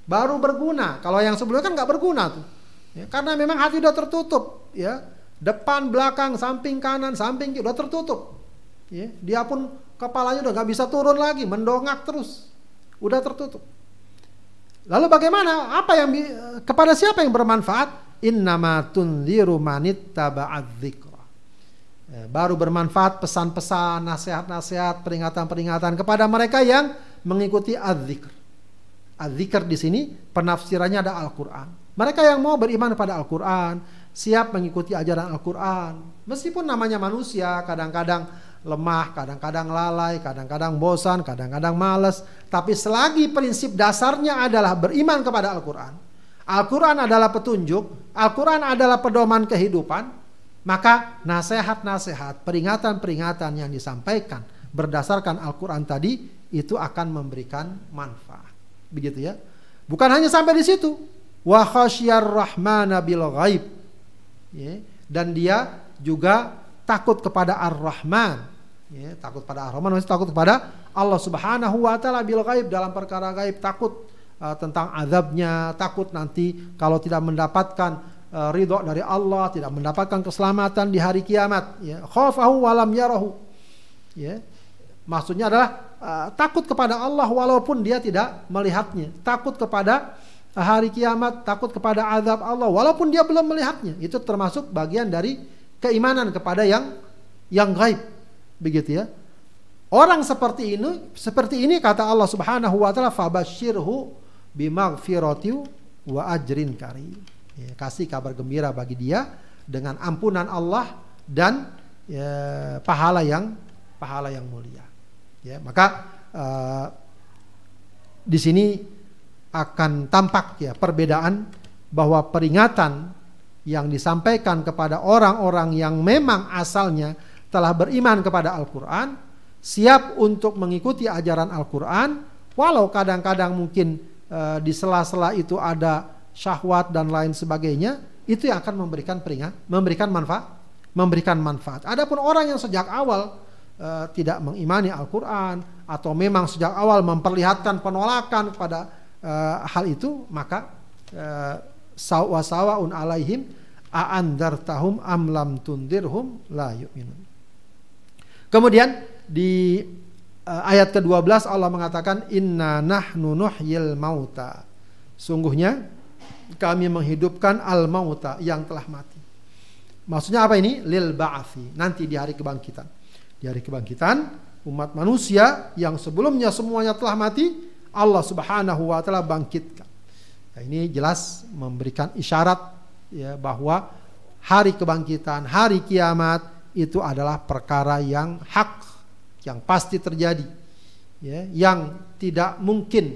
Baru berguna. Kalau yang sebelumnya kan nggak berguna tuh. Ya, karena memang hati sudah tertutup, ya. Depan, belakang, samping kanan, samping kiri sudah tertutup. Ya, dia pun kepalanya udah nggak bisa turun lagi, mendongak terus. Udah tertutup. Lalu bagaimana? Apa yang kepada siapa yang bermanfaat? Innama tunziru manittaba'adz dzikra. Ya, baru bermanfaat pesan-pesan, nasihat-nasihat, peringatan-peringatan kepada mereka yang mengikuti adzikr. Adzikr di sini penafsirannya ada Al-Qur'an. Mereka yang mau beriman pada Al-Quran, siap mengikuti ajaran Al-Quran. Meskipun namanya manusia, kadang-kadang lemah, kadang-kadang lalai, kadang-kadang bosan, kadang-kadang males. Tapi selagi prinsip dasarnya adalah beriman kepada Al-Quran. Al-Quran adalah petunjuk, Al-Quran adalah pedoman kehidupan. Maka nasihat-nasihat, peringatan-peringatan yang disampaikan berdasarkan Al-Quran tadi itu akan memberikan manfaat. Begitu ya. Bukan hanya sampai di situ, wa khasyar rahmana bil ghaib ya, dan dia juga takut kepada ar-rahman ya, takut pada ar-rahman maksudnya takut kepada Allah subhanahu wa ta'ala bil ghaib dalam perkara gaib takut uh, tentang azabnya takut nanti kalau tidak mendapatkan uh, ridho dari Allah tidak mendapatkan keselamatan di hari kiamat ya khafahu walam yarahu ya maksudnya adalah uh, takut kepada Allah walaupun dia tidak melihatnya takut kepada hari kiamat, takut kepada azab Allah walaupun dia belum melihatnya. Itu termasuk bagian dari keimanan kepada yang yang gaib. Begitu ya. Orang seperti ini, seperti ini kata Allah Subhanahu wa taala fabasyirhu bimaghfirati wa ajrin karim. Ya, kasih kabar gembira bagi dia dengan ampunan Allah dan ya, pahala yang pahala yang mulia. Ya, maka uh, di sini akan tampak ya perbedaan bahwa peringatan yang disampaikan kepada orang-orang yang memang asalnya telah beriman kepada Al-Quran, siap untuk mengikuti ajaran Al-Quran, walau kadang-kadang mungkin e, di sela-sela itu ada syahwat dan lain sebagainya, itu yang akan memberikan peringat, memberikan manfaat, memberikan manfaat. Adapun orang yang sejak awal e, tidak mengimani Al-Quran atau memang sejak awal memperlihatkan penolakan kepada uh, hal itu maka uh, sawasawaun alaihim aandartahum am lam tundirhum la yu'minun. Kemudian di uh, ayat ke-12 Allah mengatakan inna nahnu nuhyil mauta. Sungguhnya kami menghidupkan al mauta yang telah mati. Maksudnya apa ini? Lil ba'athi. Nanti di hari kebangkitan. Di hari kebangkitan umat manusia yang sebelumnya semuanya telah mati, Allah Subhanahu wa taala bangkitkan. Nah, ini jelas memberikan isyarat ya bahwa hari kebangkitan, hari kiamat itu adalah perkara yang hak, yang pasti terjadi. Ya, yang tidak mungkin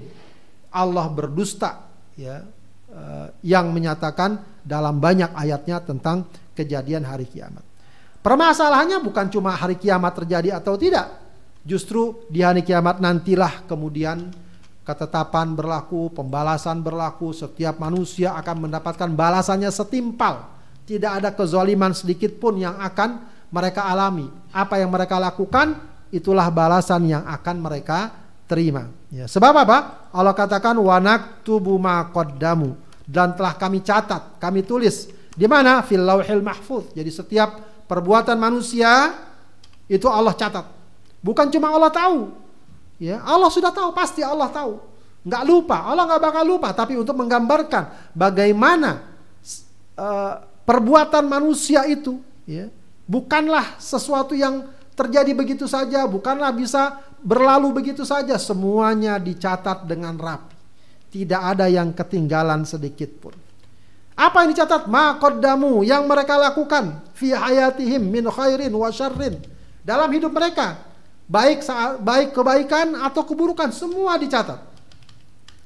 Allah berdusta ya uh, yang menyatakan dalam banyak ayatnya tentang kejadian hari kiamat. Permasalahannya bukan cuma hari kiamat terjadi atau tidak. Justru di hari kiamat nantilah kemudian ketetapan berlaku, pembalasan berlaku, setiap manusia akan mendapatkan balasannya setimpal. Tidak ada kezaliman sedikit pun yang akan mereka alami. Apa yang mereka lakukan, itulah balasan yang akan mereka terima. Ya, sebab apa? Allah katakan wanak tubuh makodamu dan telah kami catat, kami tulis di mana? Fil mahfuz. Jadi setiap perbuatan manusia itu Allah catat. Bukan cuma Allah tahu. Ya, Allah sudah tahu, pasti Allah tahu. Nggak lupa, Allah nggak bakal lupa. Tapi untuk menggambarkan bagaimana uh, perbuatan manusia itu, ya, bukanlah sesuatu yang terjadi begitu saja, bukanlah bisa berlalu begitu saja. Semuanya dicatat dengan rapi. Tidak ada yang ketinggalan sedikit pun. Apa yang dicatat? Maqaddamu yang mereka lakukan fi hayatihim min khairin wa syarrin. Dalam hidup mereka, baik baik kebaikan atau keburukan semua dicatat.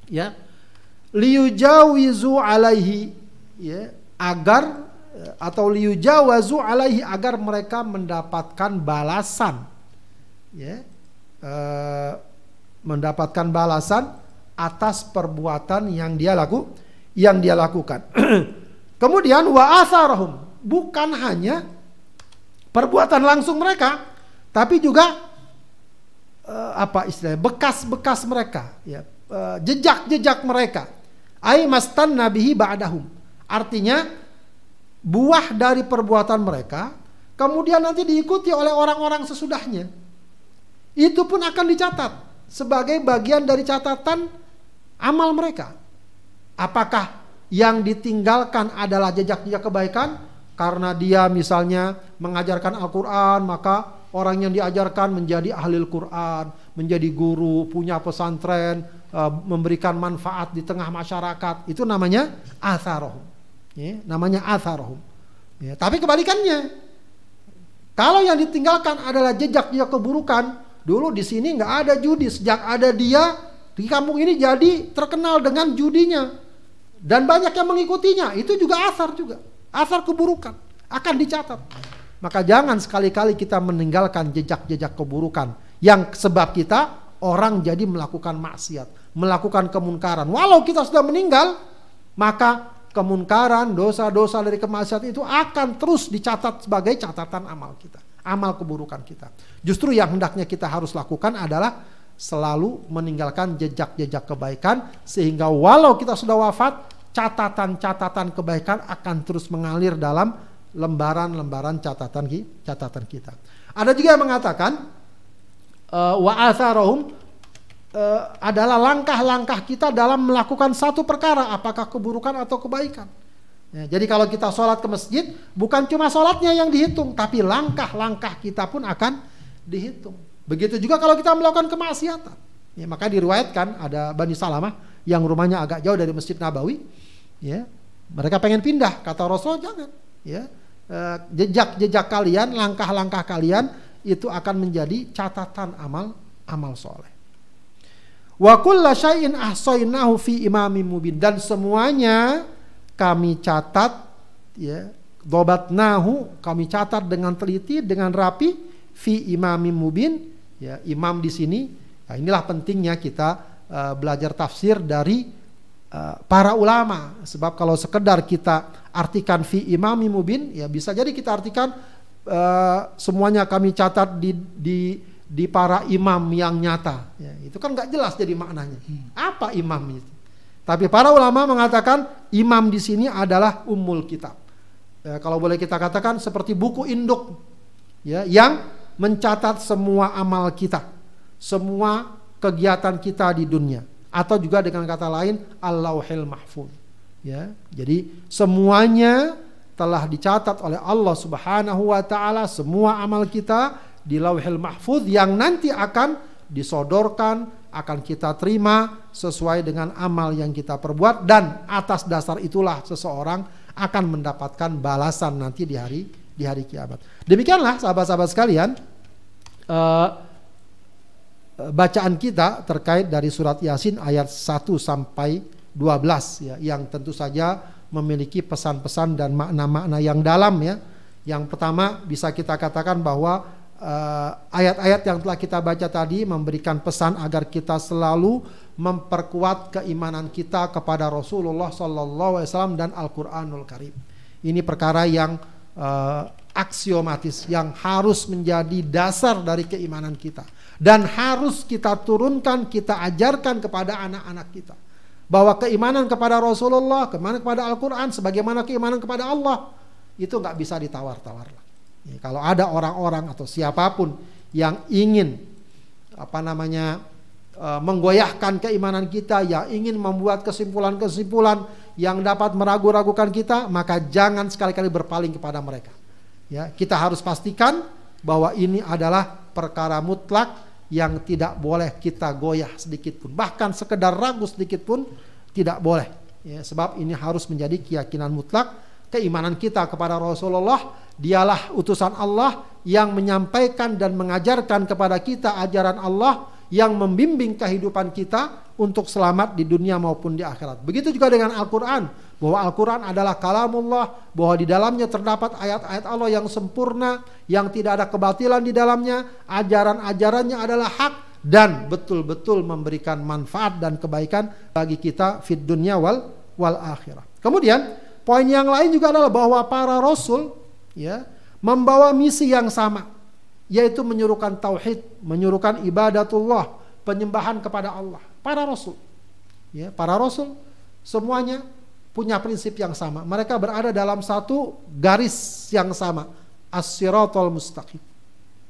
Ya. Liyujawizu alaihi ya, agar atau liyujawazu alaihi agar mereka mendapatkan balasan ya uh, mendapatkan balasan atas perbuatan yang dia laku yang dia lakukan. Kemudian wa bukan hanya perbuatan langsung mereka, tapi juga uh, apa istilahnya bekas-bekas mereka, ya uh, jejak-jejak mereka. Ai mastan nabihi ba'dahum. Artinya buah dari perbuatan mereka kemudian nanti diikuti oleh orang-orang sesudahnya. Itu pun akan dicatat sebagai bagian dari catatan amal mereka. Apakah yang ditinggalkan adalah jejak-jejak kebaikan? Karena dia misalnya mengajarkan Al-Quran, maka orang yang diajarkan menjadi ahli Al-Quran, menjadi guru, punya pesantren, eh, memberikan manfaat di tengah masyarakat. Itu namanya atharohum. Ya, namanya atharohum. Ya, tapi kebalikannya, kalau yang ditinggalkan adalah jejak-jejak keburukan, dulu di sini nggak ada judi, sejak ada dia di kampung ini jadi terkenal dengan judinya. Dan banyak yang mengikutinya. Itu juga asar juga. Asar keburukan. Akan dicatat. Maka jangan sekali-kali kita meninggalkan jejak-jejak keburukan. Yang sebab kita orang jadi melakukan maksiat. Melakukan kemunkaran. Walau kita sudah meninggal. Maka kemunkaran, dosa-dosa dari kemaksiatan itu akan terus dicatat sebagai catatan amal kita. Amal keburukan kita. Justru yang hendaknya kita harus lakukan adalah selalu meninggalkan jejak-jejak kebaikan sehingga walau kita sudah wafat catatan-catatan kebaikan akan terus mengalir dalam lembaran-lembaran catatan catatan kita. Ada juga yang mengatakan uh, wa atharahum uh, adalah langkah-langkah kita dalam melakukan satu perkara apakah keburukan atau kebaikan. Ya, jadi kalau kita sholat ke masjid bukan cuma sholatnya yang dihitung tapi langkah-langkah kita pun akan dihitung. Begitu juga kalau kita melakukan kemaksiatan. Ya, maka diriwayatkan ada Bani Salamah yang rumahnya agak jauh dari Masjid Nabawi ya mereka pengen pindah kata Rasul jangan ya eh, jejak-jejak kalian langkah-langkah kalian itu akan menjadi catatan amal amal soleh wa kulla syai'in ahsainahu fi imamin mubin. Dan semuanya kami catat ya nahu kami catat dengan teliti dengan rapi fi imamin mubin. Ya imam di sini. Nah inilah pentingnya kita uh, belajar tafsir dari Eh, para ulama. Sebab kalau sekedar kita artikan fi imami mubin ya bisa jadi kita artikan uh, semuanya kami catat di di di para imam yang nyata. Ya, itu kan nggak jelas jadi maknanya. Hmm. apa imam itu? Tapi para ulama mengatakan imam di sini adalah umul kitab. Ya, kalau boleh kita katakan seperti buku induk ya yang mencatat semua amal kita semua kegiatan kita di dunia. Atau juga dengan kata lain Allahul Mahfud. Ya, jadi semuanya telah dicatat oleh Allah Subhanahu wa taala semua amal kita di Lauhil Mahfuz yang nanti akan disodorkan, akan kita terima sesuai dengan amal yang kita perbuat dan atas dasar itulah seseorang akan mendapatkan balasan nanti di hari di hari kiamat. Demikianlah sahabat-sahabat sekalian uh, bacaan kita terkait dari surat Yasin ayat 1 sampai 12 ya yang tentu saja memiliki pesan-pesan dan makna-makna yang dalam ya. Yang pertama bisa kita katakan bahwa ayat-ayat uh, yang telah kita baca tadi memberikan pesan agar kita selalu memperkuat keimanan kita kepada Rasulullah Wasallam dan Al-Quranul Karim. Ini perkara yang uh, aksiomatis yang harus menjadi dasar dari keimanan kita dan harus kita turunkan, kita ajarkan kepada anak-anak kita bahwa keimanan kepada Rasulullah, keimanan kepada Al-Quran, sebagaimana keimanan kepada Allah, itu nggak bisa ditawar-tawar. Ya, kalau ada orang-orang atau siapa pun yang ingin apa namanya e, menggoyahkan keimanan kita, yang ingin membuat kesimpulan-kesimpulan yang dapat meragu-ragukan kita, maka jangan sekali-kali berpaling kepada mereka. Ya, kita harus pastikan bahwa ini adalah perkara mutlak yang tidak boleh kita goyah sedikit pun. Bahkan sekedar ragu sedikit pun tidak boleh. Ya, sebab ini harus menjadi keyakinan mutlak keimanan kita kepada Rasulullah. Dialah utusan Allah yang menyampaikan dan mengajarkan kepada kita ajaran Allah yang membimbing kehidupan kita untuk selamat di dunia maupun di akhirat. Begitu juga dengan Al-Quran, bahwa Al-Quran adalah kalamullah, bahwa di dalamnya terdapat ayat-ayat Allah yang sempurna, yang tidak ada kebatilan di dalamnya, ajaran-ajarannya adalah hak, dan betul-betul memberikan manfaat dan kebaikan bagi kita fid dunia wal wal akhirah. Kemudian poin yang lain juga adalah bahwa para rasul ya membawa misi yang sama yaitu menyuruhkan tauhid, menyuruhkan ibadatullah, penyembahan kepada Allah para rasul. Ya, para rasul semuanya punya prinsip yang sama. Mereka berada dalam satu garis yang sama, as-siratal mustaqim.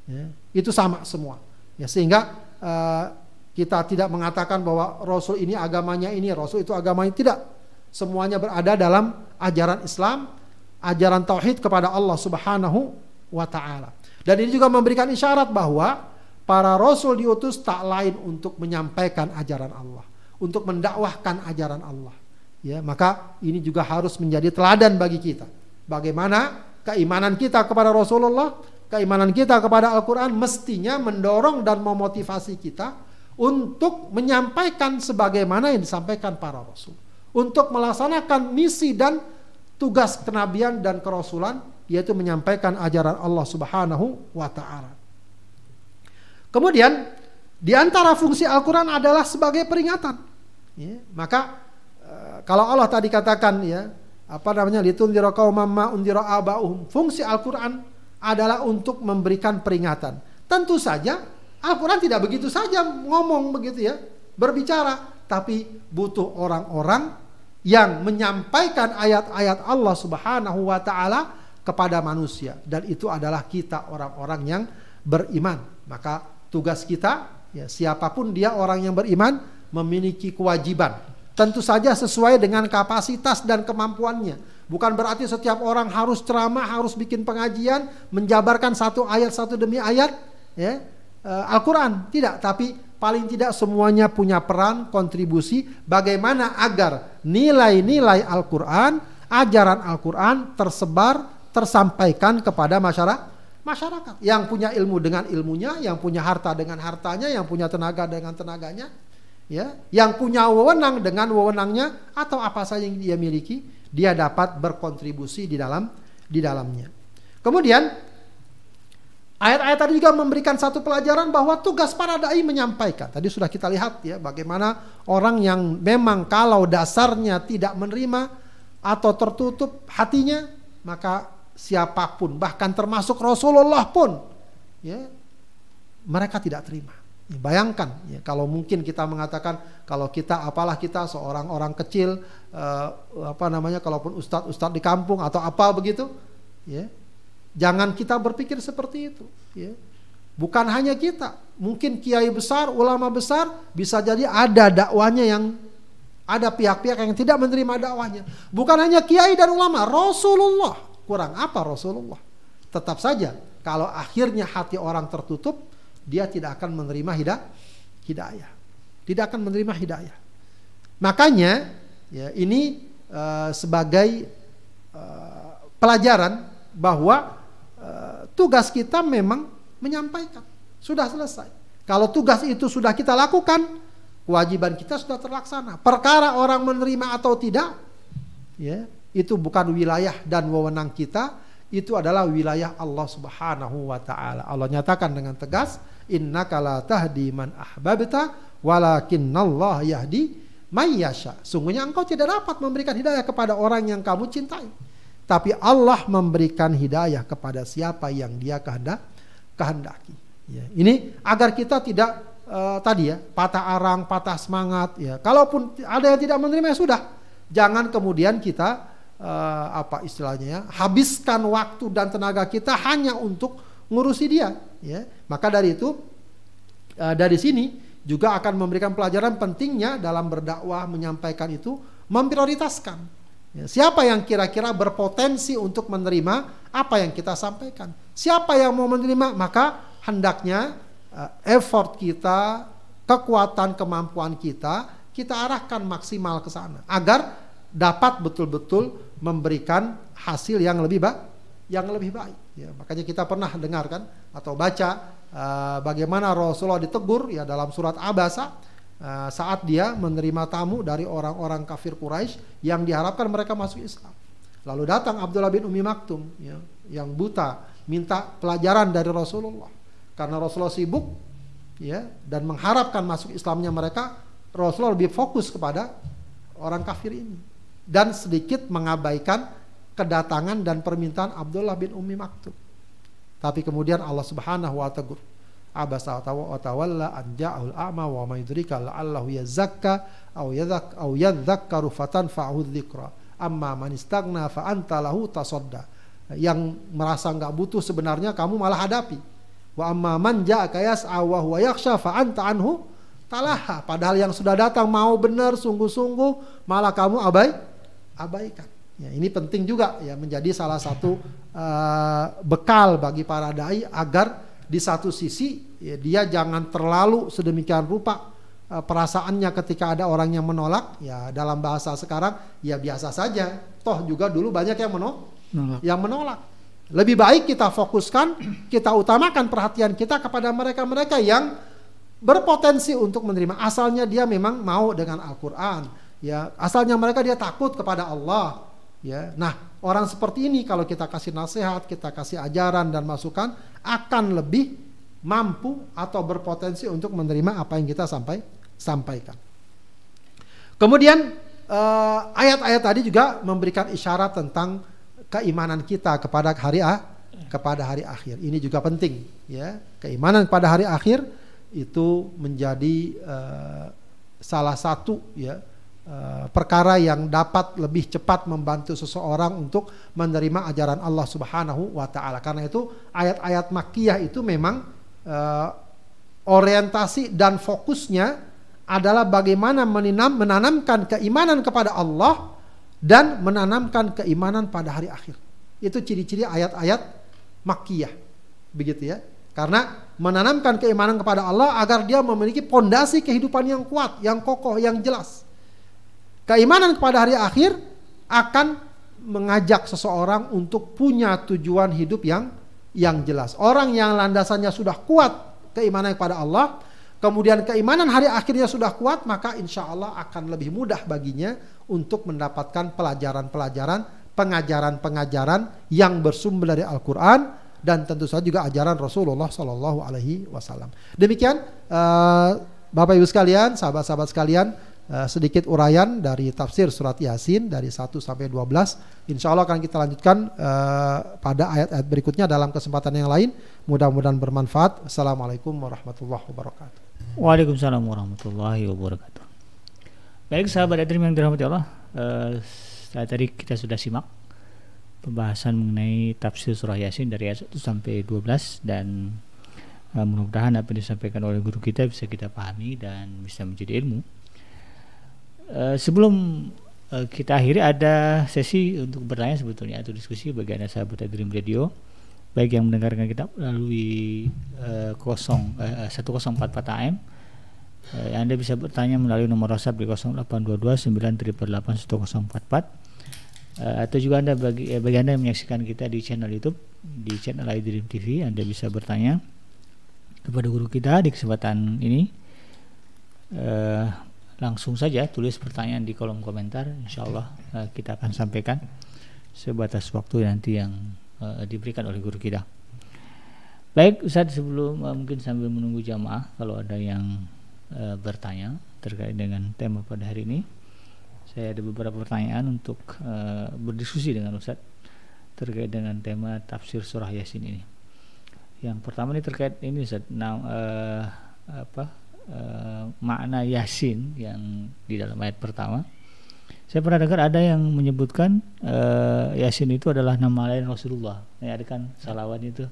Ya, itu sama semua. Ya, sehingga uh, kita tidak mengatakan bahwa rasul ini agamanya ini, rasul itu agamanya tidak. Semuanya berada dalam ajaran Islam, ajaran tauhid kepada Allah Subhanahu wa taala. Dan ini juga memberikan isyarat bahwa Para rasul diutus tak lain untuk menyampaikan ajaran Allah, untuk mendakwahkan ajaran Allah. Ya, maka ini juga harus menjadi teladan bagi kita. Bagaimana keimanan kita kepada Rasulullah, keimanan kita kepada Al-Qur'an mestinya mendorong dan memotivasi kita untuk menyampaikan sebagaimana yang disampaikan para rasul. Untuk melaksanakan misi dan tugas kenabian dan kerasulan yaitu menyampaikan ajaran Allah Subhanahu wa taala. Kemudian di antara fungsi Al-Quran adalah sebagai peringatan. Ya, maka uh, kalau Allah tadi katakan ya apa namanya litundira qaumam ma abauhum. Fungsi Al-Quran adalah untuk memberikan peringatan. Tentu saja Al-Quran tidak begitu saja ngomong begitu ya, berbicara, tapi butuh orang-orang yang menyampaikan ayat-ayat Allah Subhanahu wa taala kepada manusia. Dan itu adalah kita orang-orang yang beriman. Maka tugas kita ya siapa pun dia orang yang beriman memiliki kewajiban. Tentu saja sesuai dengan kapasitas dan kemampuannya. Bukan berarti setiap orang harus ceramah harus bikin pengajian menjabarkan satu ayat satu demi ayat ya uh, Al-Qur'an. Tidak tapi paling tidak semuanya punya peran kontribusi bagaimana agar nilai-nilai Al-Qur'an ajaran Al-Qur'an tersebar tersampaikan kepada masyarakat masyarakat yang punya ilmu dengan ilmunya, yang punya harta dengan hartanya, yang punya tenaga dengan tenaganya, ya, yang punya wewenang dengan wewenangnya atau apa saja yang dia miliki, dia dapat berkontribusi di dalam di dalamnya. Kemudian ayat-ayat tadi juga memberikan satu pelajaran bahwa tugas para dai menyampaikan. Tadi sudah kita lihat ya bagaimana orang yang memang kalau dasarnya tidak menerima atau tertutup hatinya, maka siapa pun bahkan termasuk Rasulullah pun ya mereka tidak terima. Ya, bayangkan ya kalau mungkin kita mengatakan kalau kita apalah kita seorang orang kecil uh, apa namanya kalaupun ustadz ustadz di kampung atau apa begitu ya jangan kita berpikir seperti itu ya bukan hanya kita mungkin kiai besar ulama besar bisa jadi ada dakwanya yang ada pihak-pihak yang tidak menerima dakwahnya bukan hanya kiai dan ulama Rasulullah kurang apa Rasulullah? Tetap saja kalau akhirnya hati orang tertutup, dia tidak akan menerima hidayah. Tidak akan menerima hidayah. Makanya ya ini uh, sebagai uh, pelajaran bahwa tugas kita memang menyampaikan. Sudah selesai. Kalau tugas itu sudah kita lakukan, kewajiban kita sudah terlaksana. Perkara orang menerima atau tidak, ya itu bukan wilayah dan wewenang kita, itu adalah wilayah Allah Subhanahu wa taala. Allah nyatakan dengan tegas, "Innaka la tahdi man ahbabta, walakinnallah yahdi mayyasha." Sungguhnya engkau tidak dapat memberikan hidayah kepada orang yang kamu cintai. Tapi Allah memberikan hidayah kepada siapa yang Dia kehendak kehendaki. Ya, ini agar kita tidak uh, tadi ya patah arang, patah semangat. Ya, kalaupun ada yang tidak menerima ya sudah, jangan kemudian kita uh, apa istilahnya ya, habiskan waktu dan tenaga kita hanya untuk ngurusi dia. Ya, maka dari itu uh, dari sini juga akan memberikan pelajaran pentingnya dalam berdakwah menyampaikan itu memprioritaskan. Ya, siapa yang kira-kira berpotensi untuk menerima apa yang kita sampaikan? Siapa yang mau menerima? Maka hendaknya uh, effort kita, kekuatan kemampuan kita kita arahkan maksimal ke sana agar dapat betul-betul memberikan hasil yang lebih baik yang lebih baik ya makanya kita pernah dengarkan atau baca uh, bagaimana Rasulullah ditegur ya dalam surat Abasa saat dia menerima tamu dari orang-orang kafir Quraisy yang diharapkan mereka masuk Islam. Lalu datang Abdullah bin Umi Maktum ya yang buta minta pelajaran dari Rasulullah. Karena Rasulullah sibuk ya dan mengharapkan masuk Islamnya mereka Rasulullah lebih fokus kepada orang kafir ini. Dan sedikit mengabaikan kedatangan dan permintaan Abdullah bin Umi Maktub. Tapi kemudian Allah Subhanahu wa taala abasa wa tawalla an ja'ul a'ma wa ma yudrika la'allahu yazakka aw yadhak aw yadhakkaru fatanfa'u dzikra amma man istagna fa anta lahu tasadda yang merasa nggak butuh sebenarnya kamu malah hadapi Wa amma man ja'aka yas'a wa huwa yakhsha fa anta anhu talaha. Padahal yang sudah datang mau benar sungguh-sungguh malah kamu abai abaikan. Ya, ini penting juga ya menjadi salah satu uh, bekal bagi para dai agar di satu sisi ya, dia jangan terlalu sedemikian rupa uh, perasaannya ketika ada orang yang menolak ya dalam bahasa sekarang ya biasa saja toh juga dulu banyak yang menolak yang menolak lebih baik kita fokuskan, kita utamakan perhatian kita kepada mereka-mereka yang berpotensi untuk menerima. Asalnya dia memang mau dengan Al-Qur'an, ya. Asalnya mereka dia takut kepada Allah, ya. Nah, orang seperti ini kalau kita kasih nasihat, kita kasih ajaran dan masukan akan lebih mampu atau berpotensi untuk menerima apa yang kita sampai sampaikan. Kemudian eh, ayat-ayat uh, tadi juga memberikan isyarat tentang keimanan kita kepada hari ah, kepada hari akhir. Ini juga penting ya. Keimanan pada hari akhir itu menjadi uh, salah satu ya uh, perkara yang dapat lebih cepat membantu seseorang untuk menerima ajaran Allah Subhanahu wa taala. Karena itu ayat-ayat makkiyah itu memang uh, orientasi dan fokusnya adalah bagaimana menanam, menanamkan keimanan kepada Allah dan menanamkan keimanan pada hari akhir. Itu ciri-ciri ayat-ayat makkiyah. Begitu ya. Karena menanamkan keimanan kepada Allah agar dia memiliki pondasi kehidupan yang kuat, yang kokoh, yang jelas. Keimanan kepada hari akhir akan mengajak seseorang untuk punya tujuan hidup yang yang jelas. Orang yang landasannya sudah kuat keimanan kepada Allah, kemudian keimanan hari akhirnya sudah kuat, maka insya Allah akan lebih mudah baginya untuk mendapatkan pelajaran-pelajaran, pengajaran-pengajaran yang bersumber dari Al-Quran dan tentu saja juga ajaran Rasulullah Shallallahu Alaihi Wasallam. Demikian, uh, Bapak Ibu sekalian, sahabat-sahabat sekalian, uh, sedikit uraian dari tafsir surat Yasin dari 1 sampai 12. Insya Allah akan kita lanjutkan uh, pada ayat-ayat berikutnya dalam kesempatan yang lain. Mudah-mudahan bermanfaat. Assalamualaikum warahmatullahi wabarakatuh. Waalaikumsalam warahmatullahi wabarakatuh. Baik sahabat Adrim yang dirahmati Allah, uh, tadi kita sudah simak pembahasan mengenai tafsir surah Yasin dari ayat 1 sampai 12 dan uh, mudah-mudahan apa yang disampaikan oleh guru kita bisa kita pahami dan bisa menjadi ilmu. Uh, sebelum uh, kita akhiri ada sesi untuk bertanya sebetulnya. Atau diskusi bagi anda sahabat Dream Radio. Baik yang mendengarkan kita melalui uh, 0 uh, 1044 AM uh, Anda bisa bertanya melalui nomor WhatsApp di 0822 988 1044 Uh, atau juga anda bagi eh, bagi anda yang menyaksikan kita di channel YouTube di channel iDream TV anda bisa bertanya kepada guru kita di kesempatan ini. Uh, langsung saja tulis pertanyaan di kolom komentar. Insya Allah uh, kita akan sampaikan sebatas waktu nanti yang uh, diberikan oleh guru kita. Baik Ustaz sebelum uh, mungkin sambil menunggu jamaah kalau ada yang uh, bertanya terkait dengan tema pada hari ini saya ada beberapa pertanyaan untuk uh, berdiskusi dengan Ustaz terkait dengan tema tafsir surah Yasin ini. Yang pertama ini terkait ini Ustaz, nah, uh, apa uh, makna Yasin yang di dalam ayat pertama. Saya pernah dengar ada yang menyebutkan uh, Yasin itu adalah nama lain Rasulullah. Ya, ada kan salawat itu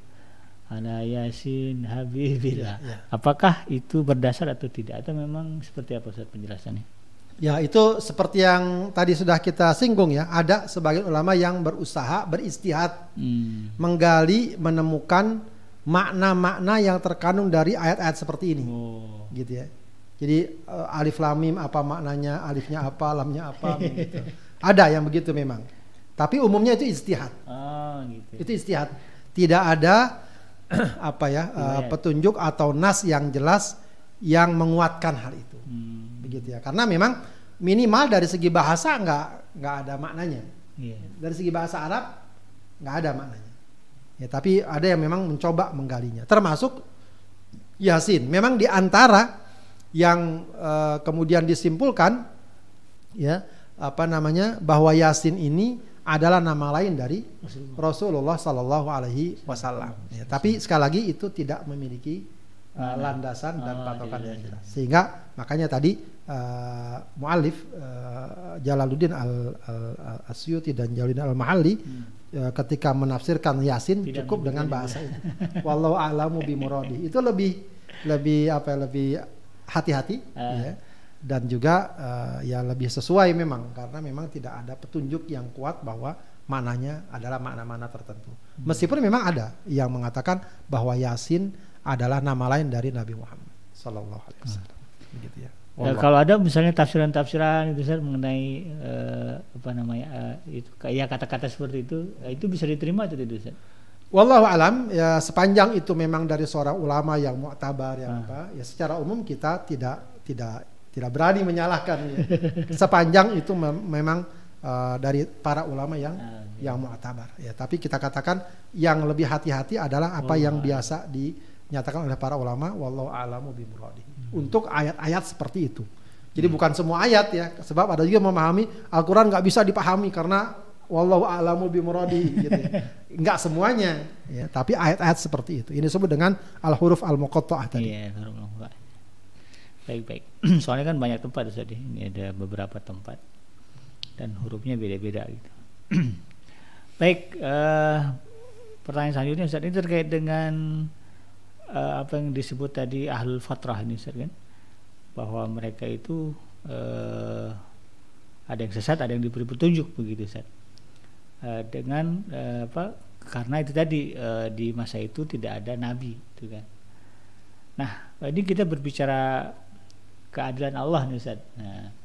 Ana Yasin Habibillah. Ya, ya. Apakah itu berdasar atau tidak atau memang seperti apa Ustaz penjelasannya? Ya itu seperti yang tadi sudah kita singgung ya, ada sebagian ulama yang berusaha beristihad hmm. menggali menemukan makna-makna yang terkandung dari ayat-ayat seperti ini, oh. gitu ya. Jadi uh, alif lam mim apa maknanya, alifnya apa, lamnya apa, begitu. Ada yang begitu memang. Tapi umumnya itu istihad. Oh, gitu. Itu istihad. Tidak ada apa ya uh, petunjuk atau nas yang jelas yang menguatkan hal itu. Hmm begitu ya karena memang minimal dari segi bahasa nggak nggak ada maknanya yeah. dari segi bahasa Arab nggak ada maknanya ya tapi ada yang memang mencoba menggalinya termasuk Yasin memang di antara yang uh, kemudian disimpulkan ya apa namanya bahwa Yasin ini adalah nama lain dari Rasulullah Sallallahu Alaihi Wasallam. Ya, tapi sekali lagi itu tidak memiliki uh, landasan dan oh, patokan yang jelas. Sehingga makanya tadi uh, mualif uh, Jalaluddin al, al, al Asyuti dan Jalaluddin al Mahalli hmm. Uh, ketika menafsirkan Yasin Tidak cukup dengan bahasa itu. Wallahu a'lamu bimuradi. Itu lebih lebih apa ya, lebih hati-hati uh. ya dan juga uh, ya lebih sesuai memang karena memang tidak ada petunjuk yang kuat bahwa maknanya adalah makna-makna tertentu. Hmm. Meskipun memang ada yang mengatakan bahwa Yasin adalah nama lain dari Nabi Muhammad Sallallahu Alaihi Wasallam. Hmm. Begitu ya. Ya, kalau ada misalnya tafsiran-tafsiran itu saya mengenai uh, apa namanya uh, itu kayak kata-kata seperti itu, uh, itu bisa diterima atau tidak Ustaz? Wallahu alam ya sepanjang itu memang dari seorang ulama yang mu'tabar yang ah. apa ya secara umum kita tidak tidak tidak berani menyalahkan ya. sepanjang itu mem memang uh, dari para ulama yang ah, iya. yang mu'tabar ya tapi kita katakan yang lebih hati-hati adalah apa oh, yang biasa di dinyatakan oleh para ulama wallahu a'lamu bimuradi. Untuk ayat-ayat seperti itu. Jadi hmm. bukan semua ayat ya, sebab ada juga memahami Al-Qur'an nggak bisa dipahami karena wallahu a'lamu bimuradi gitu. Enggak ya. semuanya ya, tapi ayat-ayat seperti itu. Ini disebut dengan al-huruf al-muqatta'ah tadi. Iya, Baik, baik. Soalnya kan banyak tempat tadi. Ini ada beberapa tempat dan hurufnya beda-beda gitu. baik, uh, pertanyaan selanjutnya Ustaz ini terkait dengan uh, apa yang disebut tadi ahlul fatrah ini Ustaz kan? Bahwa mereka itu uh, ada yang sesat ada yang diberi petunjuk begitu Ustaz. Uh, dengan uh, apa karena itu tadi uh, di masa itu tidak ada nabi itu kan. Nah ini kita berbicara keadilan Allah nih Ustaz. Nah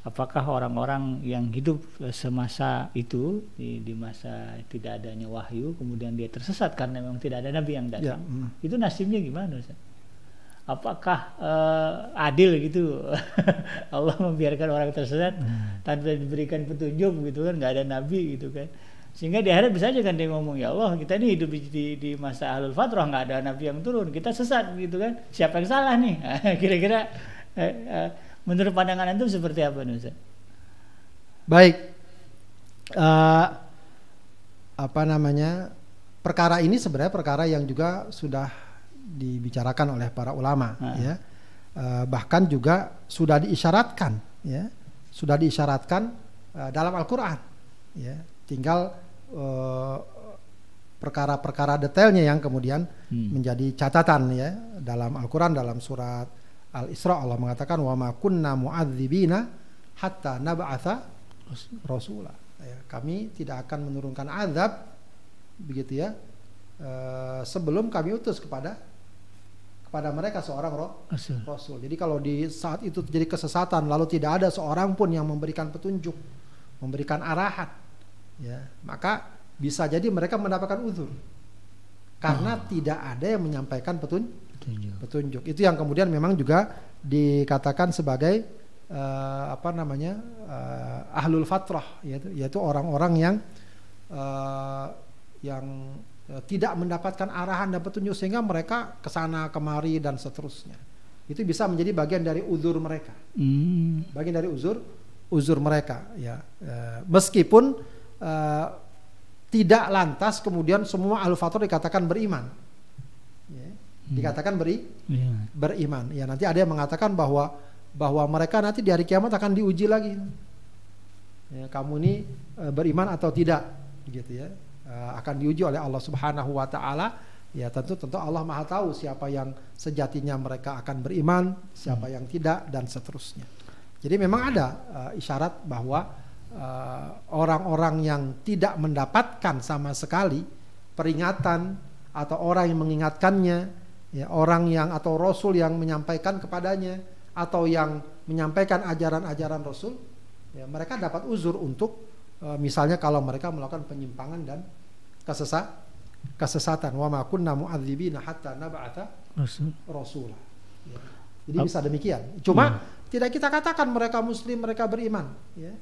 apakah orang-orang yang hidup semasa itu di, di masa tidak adanya wahyu kemudian dia tersesat karena memang tidak ada nabi yang datang ya. hmm. itu nasibnya gimana Ustaz? apakah uh, adil gitu Allah membiarkan orang tersesat hmm. tanpa diberikan petunjuk gitu kan nggak ada nabi gitu kan sehingga di akhirat bisa aja kan dia ngomong ya Allah kita ini hidup di, di masa ahlul fatrah nggak ada nabi yang turun kita sesat gitu kan siapa yang salah nih kira-kira uh, uh, Menurut pandangan itu seperti apa nih Ustaz? Baik. Uh, apa namanya? Perkara ini sebenarnya perkara yang juga sudah dibicarakan oleh para ulama uh. ya. Uh, bahkan juga sudah diisyaratkan ya. Sudah diisyaratkan uh, dalam Al-Qur'an ya. Tinggal perkara-perkara detailnya yang kemudian hmm. menjadi catatan ya dalam Al-Qur'an dalam surat Al-Isra Allah mengatakan wa ma kunna mu'adzibina hatta nab'atha Rasulah. Ya, kami tidak akan menurunkan azab begitu ya eh, sebelum kami utus kepada kepada mereka seorang roh, Rasul. rasul. Jadi kalau di saat itu terjadi kesesatan lalu tidak ada seorang pun yang memberikan petunjuk, memberikan arahan, ya maka bisa jadi mereka mendapatkan uzur karena tidak ada yang menyampaikan petun Petunjuk. petunjuk. Itu yang kemudian memang juga dikatakan sebagai eh, apa namanya eh, ahlul fatrah, yaitu yaitu orang-orang yang eh, yang tidak mendapatkan arahan dan petunjuk sehingga mereka ke sana kemari dan seterusnya. Itu bisa menjadi bagian dari uzur mereka Hmm. bagian dari uzur uzur mereka ya Eh, meskipun eh, tidak lantas kemudian semua al fatrah dikatakan beriman dikatakan beri Iya. beriman. Ya nanti ada yang mengatakan bahwa bahwa mereka nanti di hari kiamat akan diuji lagi. Ya, kamu ini eh, beriman atau tidak gitu ya. Eh, akan diuji oleh Allah Subhanahu wa taala. Ya tentu tentu Allah Maha tahu siapa yang sejatinya mereka akan beriman siapa yang tidak dan seterusnya. Jadi memang ada eh, isyarat bahwa eh, orang-orang yang tidak mendapatkan sama sekali peringatan atau orang yang mengingatkannya, ya, orang yang atau rasul yang menyampaikan kepadanya atau yang menyampaikan ajaran-ajaran rasul, ya, mereka dapat uzur untuk eh, misalnya kalau mereka melakukan penyimpangan dan kesesa kesesatan wa ma kunna mu'adzibina hatta nab'atha Rasul. rasula. Ya. Jadi bisa demikian. Cuma tidak kita katakan mereka muslim, mereka beriman. Ya.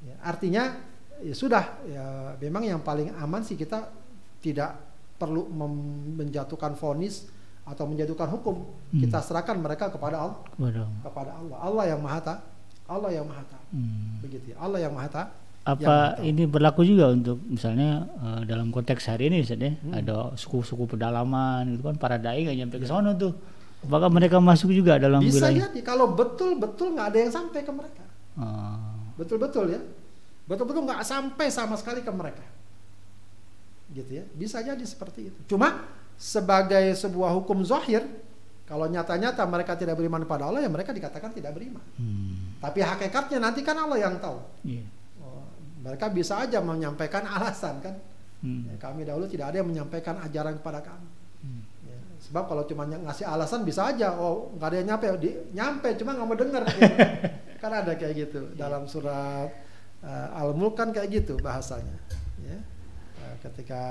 Ya, artinya ya sudah, ya, memang yang paling aman sih kita tidak perlu menjatuhkan vonis atau menjatuhkan hukum. Hmm. Kita serahkan mereka kepada Allah, Kepada kepada Allah. Allah yang maha tahu. Allah yang maha tahu. Hmm. Begitu ya. Allah yang maha tahu. Apa ini berlaku juga untuk misalnya eh, dalam konteks hari ini Ustaz ya, Hmm. ada suku-suku pedalaman gitu kan para dai nggak nyampe ke sana tuh. Apakah mereka masuk juga dalam Bisa wilayah? jadi kalau betul-betul nggak ada yang sampai ke mereka. Ah, Betul-betul ya. Betul-betul nggak sampai sama sekali ke mereka. Gitu ya. Bisa jadi seperti itu. Cuma sebagai sebuah hukum zahir, kalau nyata-nyata mereka tidak beriman pada Allah, ya mereka dikatakan tidak beriman. hmm, Tapi hakikatnya nanti kan Allah yang tahu. iya. Oh, mereka bisa aja menyampaikan alasan kan. Hmm. Ya, kami dahulu tidak ada yang menyampaikan ajaran kepada kami. Hmm. Ya, sebab kalau cuma ngasih alasan bisa aja, oh nggak ada yang nyampe, di, nyampe cuma nggak mau dengar. gitu. kan ada kayak gitu dalam surat uh, Al-Mulk kan kayak gitu bahasanya. Ya. Uh, ketika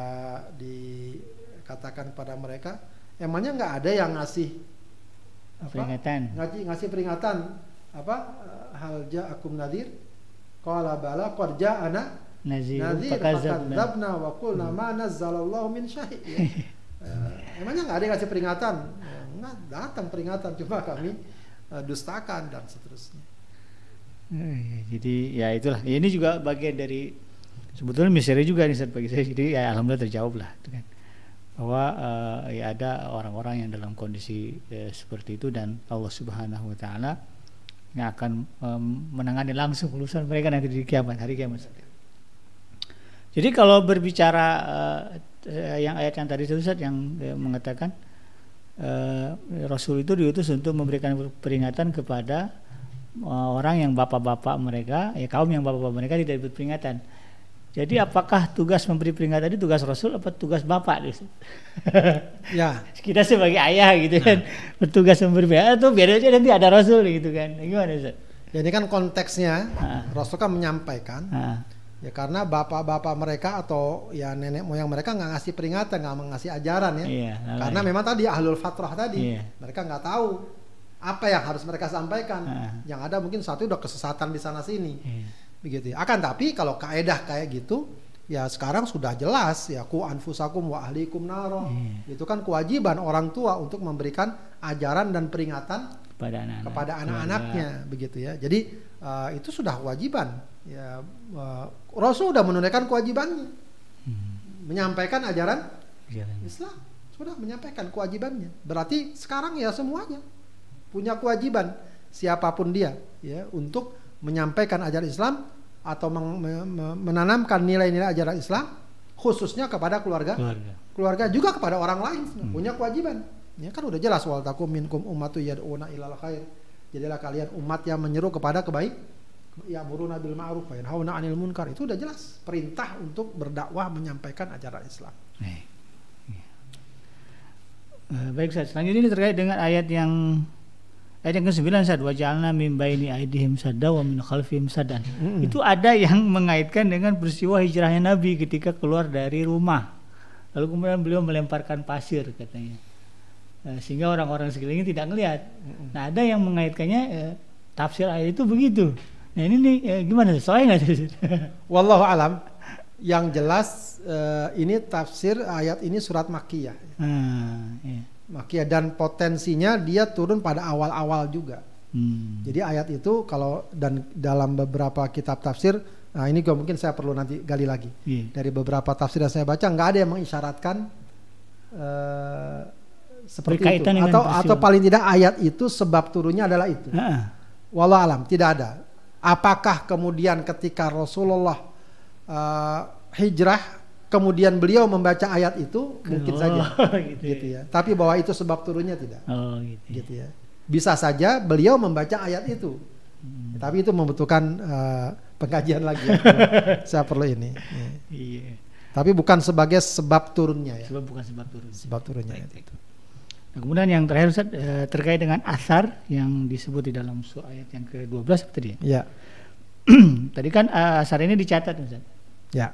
dikatakan pada mereka, emangnya nggak ada yang ngasih apa? Peringatan. ngasih ngasih peringatan apa? Uh, hal ja'akum nadir? Qala bala qad ja'ana Nazir, fakadzabna wa qulna ma nazzalallahu min syai'. Ya. Eh, emangnya nggak ada yang ngasih peringatan? Nggak datang peringatan cuma kami eh, dustakan dan seterusnya. Eh, Jadi ya itulah. Ini juga bagian dari sebetulnya misteri juga nih Ustaz, bagi saya. Jadi ya alhamdulillah terjawab lah, kan. Bahwa eh, ya ada orang-orang yang dalam kondisi eh, seperti itu dan Allah Subhanahu Wa Taala yang akan em, menangani langsung urusan mereka nanti di kiamat hari kiamat. Jadi kalau berbicara eh, yang ayat yang tadi Ustaz yang eh, mengatakan eh, Rasul itu diutus untuk memberikan peringatan kepada eh, orang yang bapak-bapak mereka, ya kaum yang bapak-bapak mereka tidak diberi peringatan. Jadi apakah tugas memberi peringatan itu tugas Rasul apa tugas bapak? Ya, Kita sebagai ayah gitu kan bertugas memberi peringatan itu biar aja nanti ada Rasul gitu kan. Gimana Ustaz? jadi kan konteksnya Ah. Rasul kan menyampaikan Ah, ya karena bapak-bapak mereka atau ya nenek moyang mereka nggak ngasih peringatan, nggak ngasih ajaran ya. iya, Karena memang tadi ahlul fatrah tadi Iya. mereka nggak tahu apa yang harus mereka sampaikan. Ah. Yang ada mungkin satu udah kesesatan di sana sini. iya. Begitu ya. Akan tapi kalau kaedah kayak gitu ya sekarang sudah jelas ya ku anfusakum wa ahlikum naro. Iya. Itu kan kewajiban orang tua untuk memberikan ajaran dan peringatan kepada anak-anak. kepada keluarga. anak-anaknya begitu ya. Jadi uh, itu sudah kewajiban ya uh, Rasul sudah menunaikan kewajibannya Hmm, menyampaikan ajaran jalan. Islam sudah menyampaikan kewajibannya. Berarti sekarang ya semuanya punya kewajiban siapa pun dia ya untuk menyampaikan ajaran Islam atau menanamkan nilai-nilai ajaran Islam khususnya kepada keluarga Keluarga. keluarga juga kepada orang lain punya kewajiban. Ya kan udah jelas wal takum minkum ummatu yad'una ilal khair. Jadilah kalian umat yang menyeru kepada kebaik ya muruna bil ma'ruf wa yanhauna 'anil munkar itu udah jelas perintah untuk berdakwah menyampaikan ajaran Islam. Eh, iya. Eh, baik Ustaz, selanjutnya ini terkait dengan ayat yang ayat yang ke-9 Ustaz, wa ja'alna min baini aidihim sadda wa min khalfihim sadan. Mm-mm. Itu ada yang mengaitkan dengan peristiwa hijrahnya Nabi ketika keluar dari rumah. Lalu kemudian beliau melemparkan pasir katanya. Eh, sehingga orang-orang sekelilingnya tidak melihat. Nah, ada yang mengaitkannya eh, tafsir ayat itu begitu. Nah, ini nih eh, gimana? Soalnya nggak Ustaz? Wallahu alam. Yang jelas ini tafsir ayat ini surat Makkiyah. Nah, iya. Makkiyah dan potensinya dia turun pada awal-awal juga. Hmm. Jadi ayat itu kalau dan dalam beberapa kitab tafsir, nah ini juga mungkin saya perlu nanti gali lagi. Iya. Dari beberapa tafsir yang saya baca nggak ada yang mengisyaratkan eh, seperti Berkaitan itu atau atau paling tidak ayat itu sebab turunnya adalah itu. Ah, Wallah alam tidak ada. Apakah kemudian ketika Rasulullah eh, hijrah kemudian beliau membaca ayat itu mungkin Oh, saja gitu, gitu ya. ya. Tapi bahwa itu sebab turunnya tidak Oh, gitu. ya. gitu ya. Bisa saja beliau membaca ayat itu. Hmm. Tapi itu membutuhkan eh, pengkajian lagi. ya. Saya perlu ini. Ya. Iya. Tapi bukan sebagai sebab turunnya ya. Sebab bukan sebab turun. Sebab turunnya Baik, ayat baik. itu. Nah, kemudian yang terakhir Ustaz, eh, terkait dengan asar yang disebut di dalam surah ayat yang ke-12 apa tadi ya? Ya, tadi kan eh, asar ini dicatat Ustaz. ya.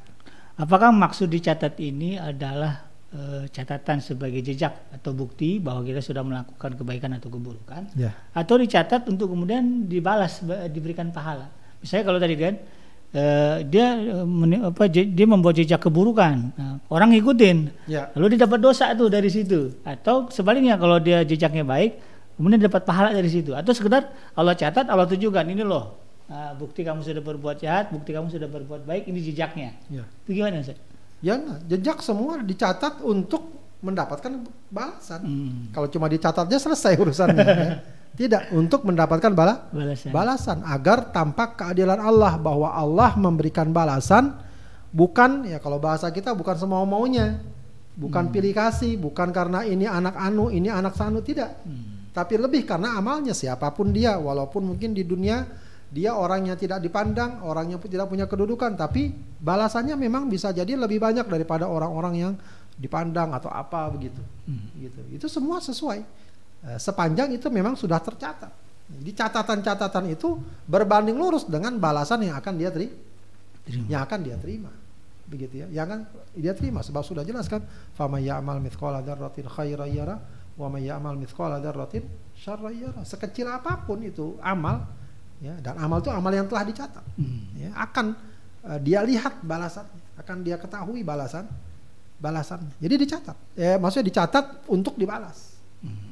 Apakah maksud dicatat ini adalah eh, catatan sebagai jejak atau bukti bahwa kita sudah melakukan kebaikan atau keburukan Ya. atau dicatat untuk kemudian dibalas ba- diberikan pahala. Misalnya kalau tadi kan eh, dia eh, meni- apa je- dia membuat jejak keburukan. Nah, orang ngikutin. Ya. Lalu dia dapat dosa tuh dari situ. Atau sebaliknya kalau dia jejaknya baik, kemudian dia dapat pahala dari situ. Atau sekedar Allah catat, Allah tunjukkan ini loh. Ah, bukti kamu sudah berbuat jahat, bukti kamu sudah berbuat baik, ini jejaknya. Ya. Itu gimana Ustaz? Ya, nah, jejak semua dicatat untuk mendapatkan balasan. Hmm. Kalau cuma dicatatnya selesai urusannya. ya. Tidak untuk mendapatkan bala Balasan. balasan agar tampak keadilan Allah bahwa Allah memberikan balasan bukan ya kalau bahasa kita bukan semau maunya, bukan pilih kasih, bukan karena ini anak anu, ini anak sanu tidak. Hmm. Tapi lebih karena amalnya siapa pun dia, walaupun mungkin di dunia dia orangnya tidak dipandang, orangnya pun tidak punya kedudukan, tapi balasannya memang bisa jadi lebih banyak daripada orang-orang yang dipandang atau apa begitu. Hmm. Gitu. Itu semua sesuai. Eh, Sepanjang itu memang sudah tercatat. Jadi catatan-catatan itu berbanding lurus dengan balasan yang akan dia teri- Terima. yang akan dia terima. Begitu ya. Yang akan dia terima sebab sudah jelas kan, "Faman ya'mal mithqala dzarratin khairan yara wa may ya'mal mithqala dzarratin syarran yara." Sekecil apa pun itu amal ya dan amal itu amal yang telah dicatat. Hmm. Ya, akan eh, dia lihat balasan, akan dia ketahui balasan balasan. Jadi dicatat. Ya, maksudnya dicatat untuk dibalas.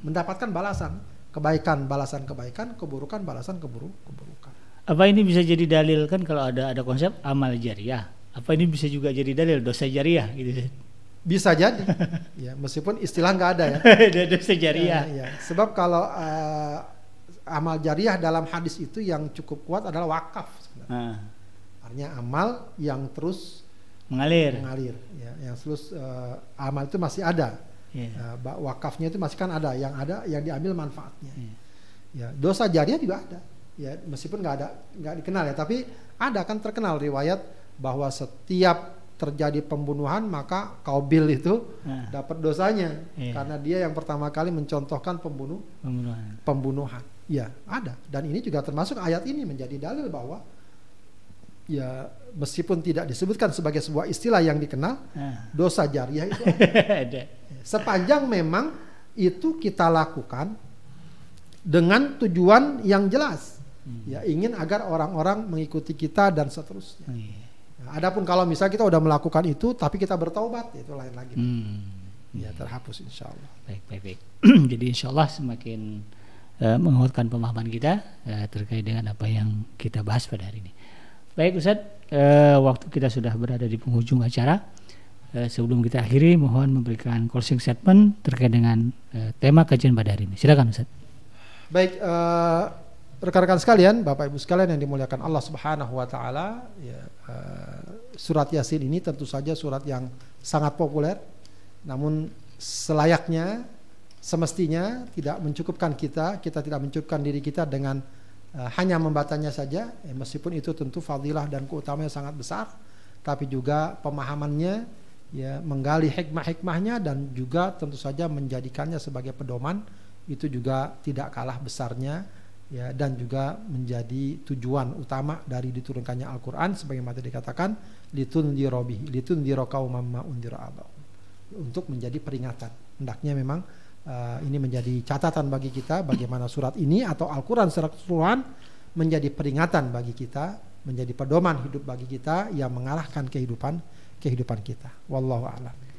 Mendapatkan balasan, kebaikan balasan kebaikan, keburukan balasan keburu keburukan. Apa ini bisa jadi dalil kan kalau ada ada konsep amal jariah? Apa ini bisa juga jadi dalil dosa jariah gitu? Bisa jadi, ya meskipun istilah nggak ada ya. Dosa Ya, jariah. ya. Sebab kalau eh, amal jariah dalam hadis itu yang cukup kuat adalah wakaf. sebenarnya. Ah, Artinya amal yang terus mengalir. mengalir, ya, yang terus eh, amal itu masih ada. Iya. Eh, ba- wakafnya itu masih kan ada, yang ada yang diambil manfaatnya. Iya. Ya, dosa jariah juga ada. Ya, meskipun nggak ada nggak dikenal ya, tapi ada kan terkenal riwayat bahwa setiap terjadi pembunuhan maka kaubil itu Nah, dapat dosanya Iya. karena dia yang pertama kali mencontohkan pembunuh pembunuhan. pembunuhan. Ya, ada. Dan ini juga termasuk ayat ini menjadi dalil bahwa ya meskipun tidak disebutkan sebagai sebuah istilah yang dikenal, Nah, dosa jariah itu ada. sepanjang memang itu kita lakukan dengan tujuan yang jelas. Hmm. Ya, ingin agar orang-orang mengikuti kita dan seterusnya. Nah, adapun kalau misalnya kita udah melakukan itu tapi kita bertaubat, itu lain lagi. Hmm. Ya, terhapus insya Allah. Baik, baik, baik. Jadi insya Allah semakin eh, menguatkan pemahaman kita eh, terkait dengan apa yang kita bahas pada hari ini. Baik Ustadz, eh, waktu kita sudah berada di penghujung acara. Eh, sebelum kita akhiri, mohon memberikan closing statement terkait dengan eh, tema kajian pada hari ini. Silakan Ustadz. Baik, eh, rekan-rekan sekalian, Bapak Ibu sekalian yang dimuliakan Allah Subhanahu wa taala, ya, eh, surat Yasin ini tentu saja surat yang sangat populer. Namun selayaknya semestinya tidak mencukupkan kita, kita tidak mencukupkan diri kita dengan uh, hanya membacanya saja ya, meskipun itu tentu fadilah dan keutamaan yang sangat besar tapi juga pemahamannya ya menggali hikmah-hikmahnya dan juga tentu saja menjadikannya sebagai pedoman itu juga tidak kalah besarnya ya dan juga menjadi tujuan utama dari diturunkannya Al-Qur'an sebagaimana dikatakan litun dirobi litun qauman ma undira untuk menjadi peringatan. Hendaknya memang uh, ini menjadi catatan bagi kita bagaimana surat ini atau Al-Qur'an secara keseluruhan menjadi peringatan bagi kita menjadi pedoman hidup bagi kita yang mengarahkan kehidupan kehidupan kita. Wallahu a'lam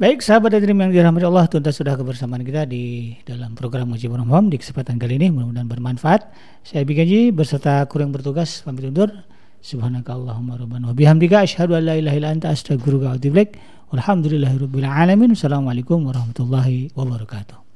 Baik sahabat dan yang dirahmati Allah tuntas sudah kebersamaan kita di dalam program Uji Home di kesempatan kali ini mudah-mudahan bermanfaat. Saya Bikaji beserta kurang bertugas pamit undur. Subhanakallahumma rabbana wa bihamdika asyhadu an la ilaha illa anta astaghfiruka wa atubu ilaik. Walhamdulillahirabbil alamin. Wassalamualaikum warahmatullahi wabarakatuh.